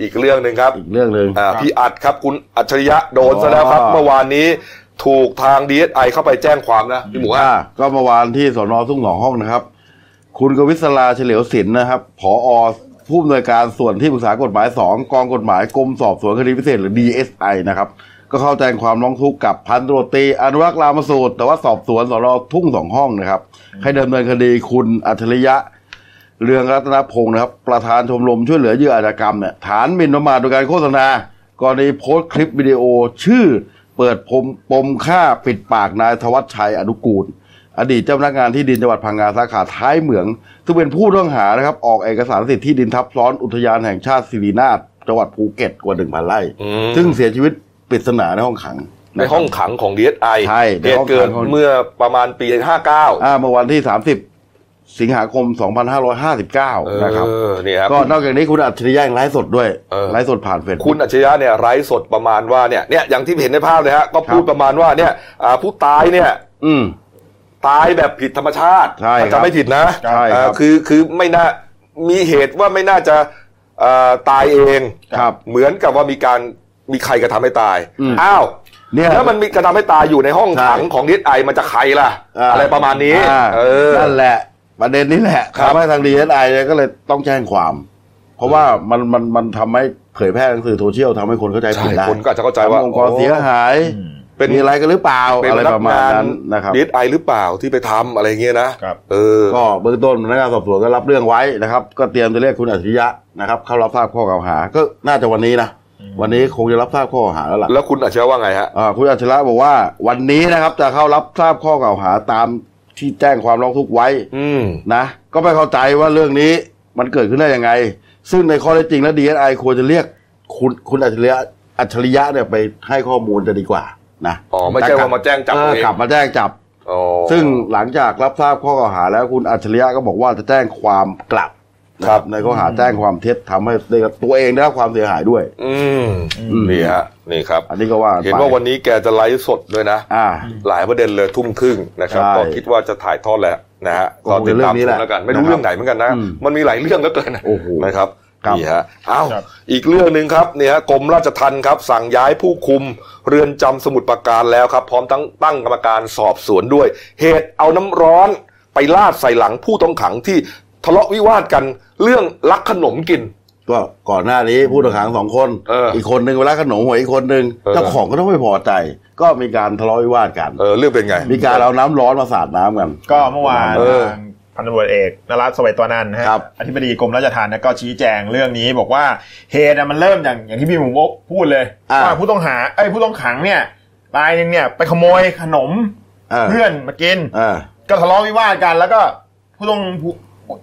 อีกเรื่องหนึ่งครับอีกเรื่องหนึ่งอ่าพี่อัดครับคุณอัจฉริยะโดนซะแล้วครับอ๋อเมื่อวานนี้ถูกทางดีเอสไอเข้าไปแจ้งความนะพี่หมูฮะอ่าก็เมื่อวานที่สอนอทุ่งสองห้องนะครับ คุณกวิศราเฉลียวศิลป์นะครับผอ ผู้อำนวยการส่วนที่ปรึกษากฎหมายสองกองกฎหมายกรมสอบสวนคดีพิเศษหรือ DSI นะครับ ก็เข้าแจ้งความร้องทุกข์กับพันตำรวจตรีอนุรักษ์รามสูตร แต่ว่าสอบสวนสอนอทุ่งสองห้องนะครับ ให้ดำเนินคดีคุณอัจฉริยะเรืองรัตนพงศ์นะครับ ประธานชมรมช่วยเหลือเหยื่ออาชญากรรมเนี่ยฐานหมิ่นประมาทโดยการโฆษณากรณีโพสต์คลิปวิดีโอชื่อเปิดปมปมฆ่าปิดปากนายธวัชชัยอนุกูล อดีตเจ้าพนักงานที่ดินจังหวัดพังงาสาขาท้ายเหมือง ซึ่งเป็นผู้ต้องหานะครับ ออกเอกสารสิทธิ์ที่ดินทับซ้อนอุทยานแห่งชาติสิรินาถจังหวัดภูเก็ตกว่าหนึ่งพันไร่อืมซึ่งเสียชีวิตปริศนาในห้องขังในห้องขังของ DSI ใช่ในเหห้ตุองขังเกิดของเมื่อประมาณปี 59อ่าเมื่อวันที่ 30 สิงหาคม 2559 นะครับเออนี่ครับก็นอกจากนี้คุณอัจฉริยะยังไลฟ์สดด้วยเออไลฟ์สดผ่านเฟซคุณอัจฉริยะเนี่ยไร้สดประมาณว่าเนี่ยเนี่ยอย่างที่เห็นในภาพเลยฮะก็พูดครับประมาณว่าเนี่ยอ่าผู้ตายเนี่ย อืม ตายแบบผิดธรรมชาติใช่ถ้าครัจะบไม่ผิดนะใช่ครับ เอ่อคือคือไม่น่ามีเหตุว่าไม่น่าจะเอ่อตายเอง ครับ เหมือนกับว่ามีการมีใครกระทำให้ตาย อืม อ้าว เนี่ย แล้วมันมีกระทำให้ตายอยู่ในห้องขังใช่ของดีเอสไอมันจะใครล่ะอะไรประมาณนี้ อ่าเออ นั่นแหละ ประเด็นนี้แหละครับ ทำให้ทางดีเอสไอเนี่ยก็เลยต้องแจ้งความ เพราะว่ามันมันมันทำให้เผยแพร่ทางสื่อโซเชียลทำให้คนเข้าใจผิดใช่ได้คนก็อาจจะเข้าใจว่าทำองค์กรเสียหาย เป็นมีอะไรกันหรือเปล่าเป็นอะไรนัปกระมาณงานนั้นนะครับดิสไอหรือเปล่าที่ไปทำอะไรเงี้ยนะครับเออก็เบื้องต้นพนักงานสอบสวนก็รับเรื่องไว้นะครับ ก็เตรียมจะเรียกคุณอัจฉริยะนะครับเข้ารับทราบข้อกล่าวหา ก็น่าจะวันนี้นะวันนี้คงจะรับทราบข้อกล่าวหาแล้วล่ะแล้วคุณอัจฉริยะว่าไงฮะอ่าคุณอัจฉริยะบอกว่าวันนี้นะครับจะเข้ารับทราบข้อกล่าวหาตามที่แจ้งความร้องทุกข์ไว้อืมนะก็ไม่เข้าใจว่าเรื่องนี้มันเกิดขึ้นได้ยังไง ซึ่งในข้อเท็จจริงแล้วดีเอสไอควรจะเรียกคุณคุณอัจฉริยะอัจฉริยะเนี่ยไปให้ข้อมูลจะดีกว่า นะอ๋อไม่ใช่ว่ามาแจ้งจับเอเอองกลับมาแจ้งจับ อ๋อ ซึ่งหลังจากรับทราบข้อกล่าวหาแล้วคุณอัจฉริยะก็บอกว่าจะแจ้งความกลับนะครับ ในข้อหาแจ้งความเท็จทำให้ตัวเองได้รับความเสียหายด้วย อืมอืม นี่ฮะนี่ครับ อันนี้ก็ว่ากัไปเห็นว่าวันนี้แกจะไลฟ์สดด้วยนะ อ่า หลายประเด็นเลยทุ่มครึ่งนะครับใช่ก็คิดว่าจะถ่ายทอดแล้วนะฮะก็คงจะเรื่องนี้แหละแล้วกัน ไม่รู้นะครับเรื่องไหนเหมือนกันนะ อืมมันมีหลายเรื่องแล้วเกินนะโอ้โห นะครับครับ นี่ฮะอ้าวครับอีกเรื่องหนึ่งครับเนี่ยฮะกรมราชทัณฑ์ครับ สั่งย้ายผู้คุมเรือนจำสมุทรปราการแล้วครับ พร้อมตั้งตั้งกรรมการสอบสวนด้วย เหตุเอาน้ำร้อนไปลาดใส่หลังผู้ต้องขังที่ทะเลาะวิวาทกันเรื่องลักขนมกิน ก็ก่อนหน้านี้ผู้ต้องขังสองคนเอออีกคนหนึ่งเวลาขนมหัวอีกคนหนึ่งเออเจ้าของก็ต้องไม่พอใจ ก็มีการทะเลาะวิวาทกันเออเรื่องเป็นไง มีการเอาน้ำร้อนมาสาดน้ำกัน ก็เมื่อวานเออทาง พันตำรวจเอกนรัตน์สวัยตัวนันท์นะฮะครับอธิบดีกรมราชทัณฑ์นะก็ชี้แจงเรื่องนี้ บอกว่าเหตุอะมันเริ่มอย่างอย่างที่พี่หมูพูดเลยอ่าว่าผู้ต้องหาเอ้ยผู้ต้องขังเนี่ยรายหนึงเนี่ยไปขโมยขนมเออเพื่อนมากินอ่าก็ทะเลาะวิวาทกัน แล้วก็ผู้ต้องผู้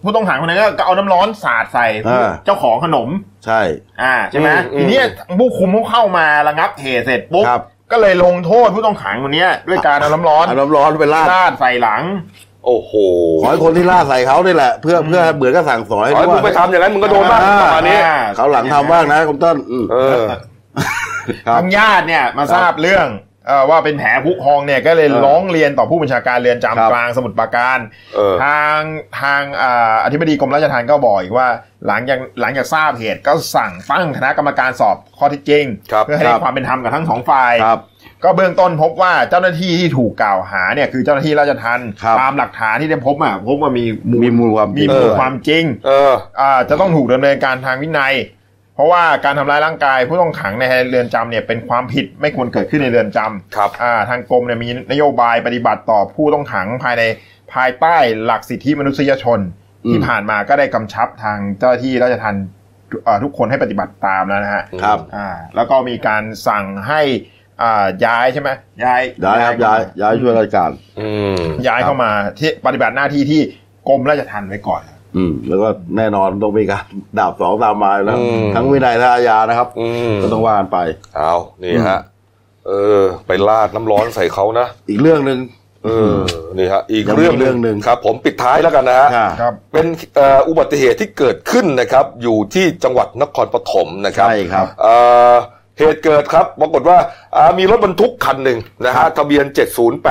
ผู้ต้องขังคนนั้นก็เอาน้ำร้อนสาดใส่อ่าเจ้าของขนม ใช่ อ่าใช่ไหมอืมอืมทีเนี้ยผู้คุมเขาเข้ามาระงับเหตุเสร็จปุ๊บครับก็เลยลงโทษผู้ต้องขังคนเนี้ยด้วยการเอาน้ำร้อนเอาน้ำร้อนไปราดราดใส่หลัง โอ้โหขอให้คนที่ล่าใส่เขานี่แหละ เพื่อเพื่อเหมือนกับสั่งสอนให้ขอให้รู้มึงไปว่าทำอย่างนั้นมึงก็โดนบ้างอ่าประมาณนี้เขาวหลังทำบ้างนะคุณต้นอืมเออครับทางญาติเนี่ยมาทราบเรื่องเอ่อว่าเป็นแผลผุพองเนี่ยก็เลยเออร้องเรียนต่อผู้บัญชาการเรือนครับจำกลางสมุทรปราการเออทางทางอ่าอธิบดีกรมราชทัณฑ์ก็บอกอีกว่าหลังจากหลังจากทราบเหตุก็สั่งตั้งคณะกรรมการสอบข้อเท็จจริงครับเพื่อให้คได้รับความเป็นธรรมกับทั้งสองฝ่ายครับ ก็เบื้องต้นพบว่าเจ้าหน้าที่ที่ถูกกล่าวหาเนี่ยคือเจ้าหน้าที่ราชทัณฑ์ครับตามหลักฐานที่ได้พบอะพบว่ามีมีมูลความมีจริงมูลด้วยความจริงเอออ่าจะต้องถูกดำเนินการทางวินัย เพราะว่าการทำร้ายร่างกายผู้ต้องขังในเรือนจำเนี่ยเป็นความผิดไม่ควรเกิดขึ้นในเรือนจำครับอ่าทางกรมเนี่ยมีนโยบายปฏิบัติต่อผู้ต้องขังภายในภายใต้หลักสิทธิมนุษยชนอืมที่ผ่านมาก็ได้กำชับทางเจ้าหน้าที่ราชทัณฑ์อ่าทุกคนให้ปฏิบัติตามแล้วนะฮะครับอ่าแล้วก็มีการสั่งให้ อ่าย้ายใช่ไหมย้ายย้ายครับย้ายย้ายช่วยราชการอืมย้ายเข้ามาที่ปฏิบัติหน้าที่ที่กรมราชทัณฑ์ไว้ก่อน อืม แล้วก็แน่นอนต้องมีการดาบสองตามมาอยู่แล้วอืมทั้งวินัยและอาญานะครับอืมก็ต้องว่ากันไปเอานี่ฮะเออ ไปลาดน้ำร้อนใส่เขานะอีกเรื่องหนึ่งเออนี่ฮะอีกยังมีเรื่องเรื่องหนึ่งครับ ผมปิดท้ายแล้วกันนะฮะค่ะครับเป็นเอ่ออุบัติเหตุที่เกิดขึ้นนะครับ อยู่ที่จังหวัดนครปฐมนะครับใช่ครับ เอ่อเหตุเกิดครับปรากฏว่าอ่ามีรถบรรทุกคันหนึ่งนะฮะทะเบียน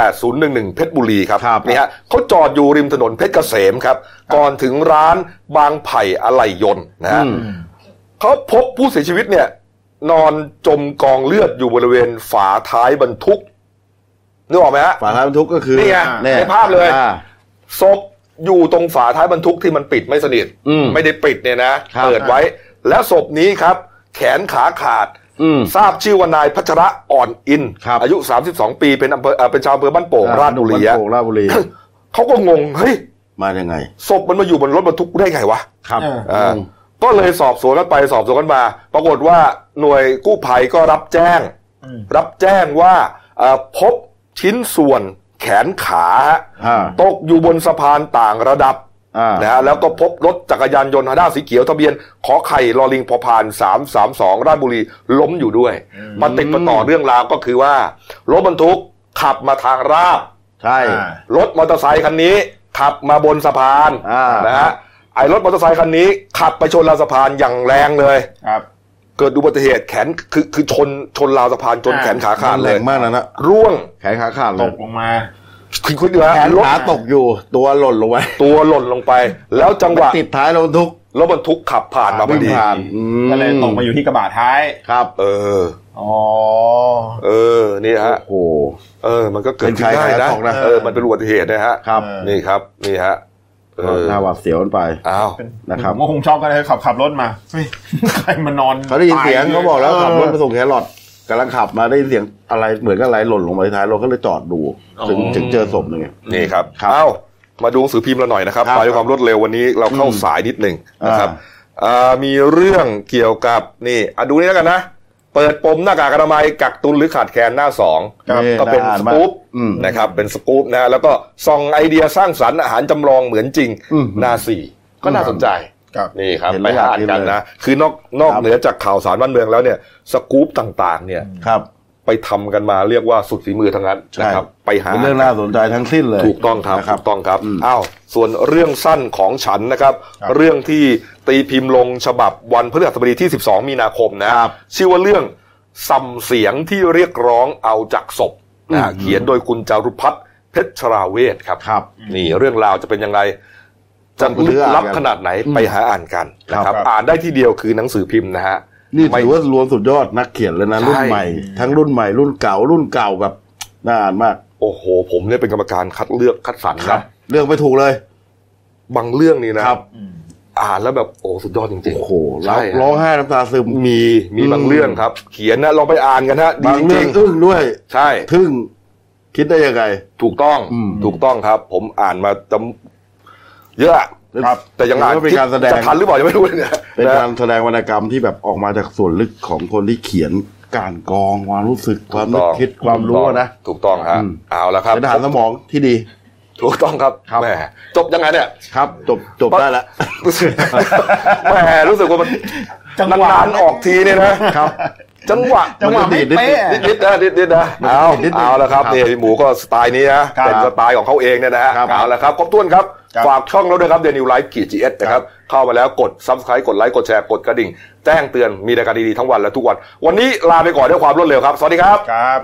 708011 เพชรบุรีครับครับนี่ฮะเขาจอดอยู่ริมถนนเพชรเกษมครับ ก่อนถึงร้านบางไผ่อะไหล่ยนต์นะฮะอืมเขาพบผู้เสียชีวิตเนี่ย นอนจมกองเลือดอยู่บริเวณฝาท้ายบรรทุกนึกออกไหมฮะฝาท้ายบรรทุกก็คือนี่ไงแน่ในภาพเลยอ่าศพอยู่ตรงฝาท้ายบรรทุกที่มันปิดไม่สนิทอืมไม่ได้ปิดเนี่ยนะครับเปิดไว้ แล้วศพนี้ครับ แขนขาขาดอืม ทราบชื่อว่านายพัชระอ่อนอินครับอายุ 32 ปีเป็นอำเภอเอ่อเป็นชาวอำเภอบ้านโป่งราชบุรีบ้านอะโป่งราชบุรีเขาก็งงเฮ้ยมายังไงศพมันมาอยู่บนรถบรรทุกได้ไงวะครับเอออ่าก็เลยสอบสวนกันไปสอบสวนกันมา ปรากฏว่าหน่วยกู้ภัยก็รับแจ้งอืมรับแจ้งว่าเอ่อพบชิ้นส่วนแขนขาฮะอ่าตกอยู่บนสะพานต่างระดับอ่า นนะฮะแล้วก็พบรถจักรยานยนต์ฮาด้าสีเขียวทะเบียนขอไข่ลอลิงพอพานสามสามสองราชบุรีล้มอยู่ด้วย มาติดมาต่อเรื่องราวก็คือว่า รถบรรทุกขับมาทางราบใช่อ่ารถมอเตอร์ไซคันนี้ ขับมาบนสะพานอ่านนะฮะไอ้รถมอเตอร์ไซคันนี้ขับไปชนราวสะพานอย่างแรงเลยครับเกิดอุบัติเหตุแขนคือคือชนชนราวสะพานจนอ่าแขนขาขาดแรเลยงมากนะนะร่วงแขนขาขาดเลตยกลงมา คือคุณดูฮะแขนรถขาตกอยู่ตัวหล่นลงไปตัวหล่นลงไป แล้วจังหวะติดท้ายรถบรรทุกรถบรรทุกขับผ่านมาพอวิ่งดีผ่านอืมก็เลยตกมาอยู่ที่กระบะท้ายครับ เอออ๋อเออนี่ฮะโอ้โหเออ มันก็เกิดขึ้นเป็นใครได้ใครนะตกนะเออมันเป็นอุบัติเหตุนะฮะครับ นี่ครับนี่ฮะเออหน้าหวาดเสียวกันไปอ้าวนะครับผมก็คงช็อกกันเลยขับขับรถมาเฮ้ยใครมานอนเขาได้ยินเสียงตเขาบอกแล้วขับรถไปเออส่งแครอท กำลังขับมาได้ยินเสียงอะไรเหมือนกับอะไรหล่นลงมาที่ท้ายรถก็เลยจอดดูถึงอ๋อถึงเจอศพหนึ่งนี่ครับครับ เอ้า มาดูหนังสือพิมพ์เราหน่อยนะครับครับมาด้วยความรวดเร็ววันนี้เราเข้าอืมสายนิดหนึ่งนะครับอ่าอ่ามีเรื่องเกี่ยวกับนี่อะดูนี่แล้วกันนะเปิดปมหน้ากากอนามัยกักตุนหรือขาดแคลนหน้าสองครับก็เป็นน่าอ่านสมากกู๊ปอืมนะครับเป็นสกู๊ปนะแล้วก็ส่องไอเดียสร้างสรรค์อาหารจำลองเหมือนจริงอืมหน้าสี่ก็น่าสนใจครับ นี่ครับเห็นไปแล้วหาอ่านอยากกินกันเลยนะ คือนอกนอกครับเหนือจากข่าวสารบ้านเมืองแล้วเนี่ยสกู๊ปต่างๆ เนี่ยครับไปทำกันมาเรียกว่าสุดฝีมือทั้งนั้นใช่นะครับไปหาเป็นเรื่องน่าสนใจทั้งสิ้นเลย ถูกต้องครับนะถูกต้องครับมอ้าวส่วนเรื่องสั้นของฉันนะครับครับ เรื่องที่ตีพิมพ์ลงฉบับวันพฤหัสบดีที่ 12 มีนาคมนะครับชื่อว่าเรื่องสัมเสียงที่เรียกร้องเอาจากศพนะฮะอืมเขียนโดยคุณจารุพัฒน์เพชรชราเวทครับครับนี่เรื่องราวจะเป็นยังไง จะต้องไปลึซื้กออ่านลับกันขนาดไหนอืมไปหาอ่านกันนะคครัรับบอ่านได้ที่เดียวคือหนังสือพิมพ์นะฮะนี่ไม่ถือว่ารวมสุดยอดนักเขียนเลยนะใช่รุ่นใหม่ ทั้งรุ่นใหม่รุ่นเก่ารุ่นเก่าแบบน่าอ่านมาก โอ้โห ผมเนี่ยเป็นกรรมการคัดเลือกคัดสรรครันะบเรื่องไม่ถูกเลย บางเรื่องนี่นะครับอืมอ่านแล้วแบบโอ้สุดยอดจริงโอ้โหใช่ร้องไห้น้ำตาซึมมีมีบางเรื่องครับ เขียนนะลองไปอ่านกันฮะดีบางจเรื่ริองงอึ้งด้วยๆใช่ทึ่งคิดได้ยังไง ถูกต้องอืมถูกต้องครับ ผมอ่านมาจำ เยอะอะครับแต่ยังอ่านถือว่าเป็นการแสดงจะทันหรือเปล่ายังไม่รู้เลยเนี่ยเป็นนะการแสดงวรรณกรรมที่แบบออกมาจากส่วนลึกของคนที่เขียนการกรองความรู้สึกความนึกคิดความรู้นะถูกต้องฮะอืมเอาละครับเป็นทหารสมองที่ดีถูกต้องครับครับแหมจบยังไงเนี่ยครับ จบจบได้แล้วแหมรู้สึกว่ามันจังหวะนานๆออกทีเนี่ยนะครับจังหวะจังหวะไม่เป๊ะนิดๆนะนิดๆนะเอานิดๆเอาละครับครับนี่พี่หมูก็สไตล์นี้นะครับเป็นสไตล์ของเขาเองเนี่ยนะฮะครับเอาละครับครบถ้วนครับครับ ฝากช่องเราด้วยครับเดนิวไลฟ์กีจีเอสนะครับ เข้ามาแล้วกด subscribe กดไลค์กดแชร์กดกระดิ่ง แจ้งเตือนมีรายการดีๆทั้งวันและทุกวัน วันนี้ลาไปก่อนด้วยความรวดเร็วครับ สวัสดีครับครับ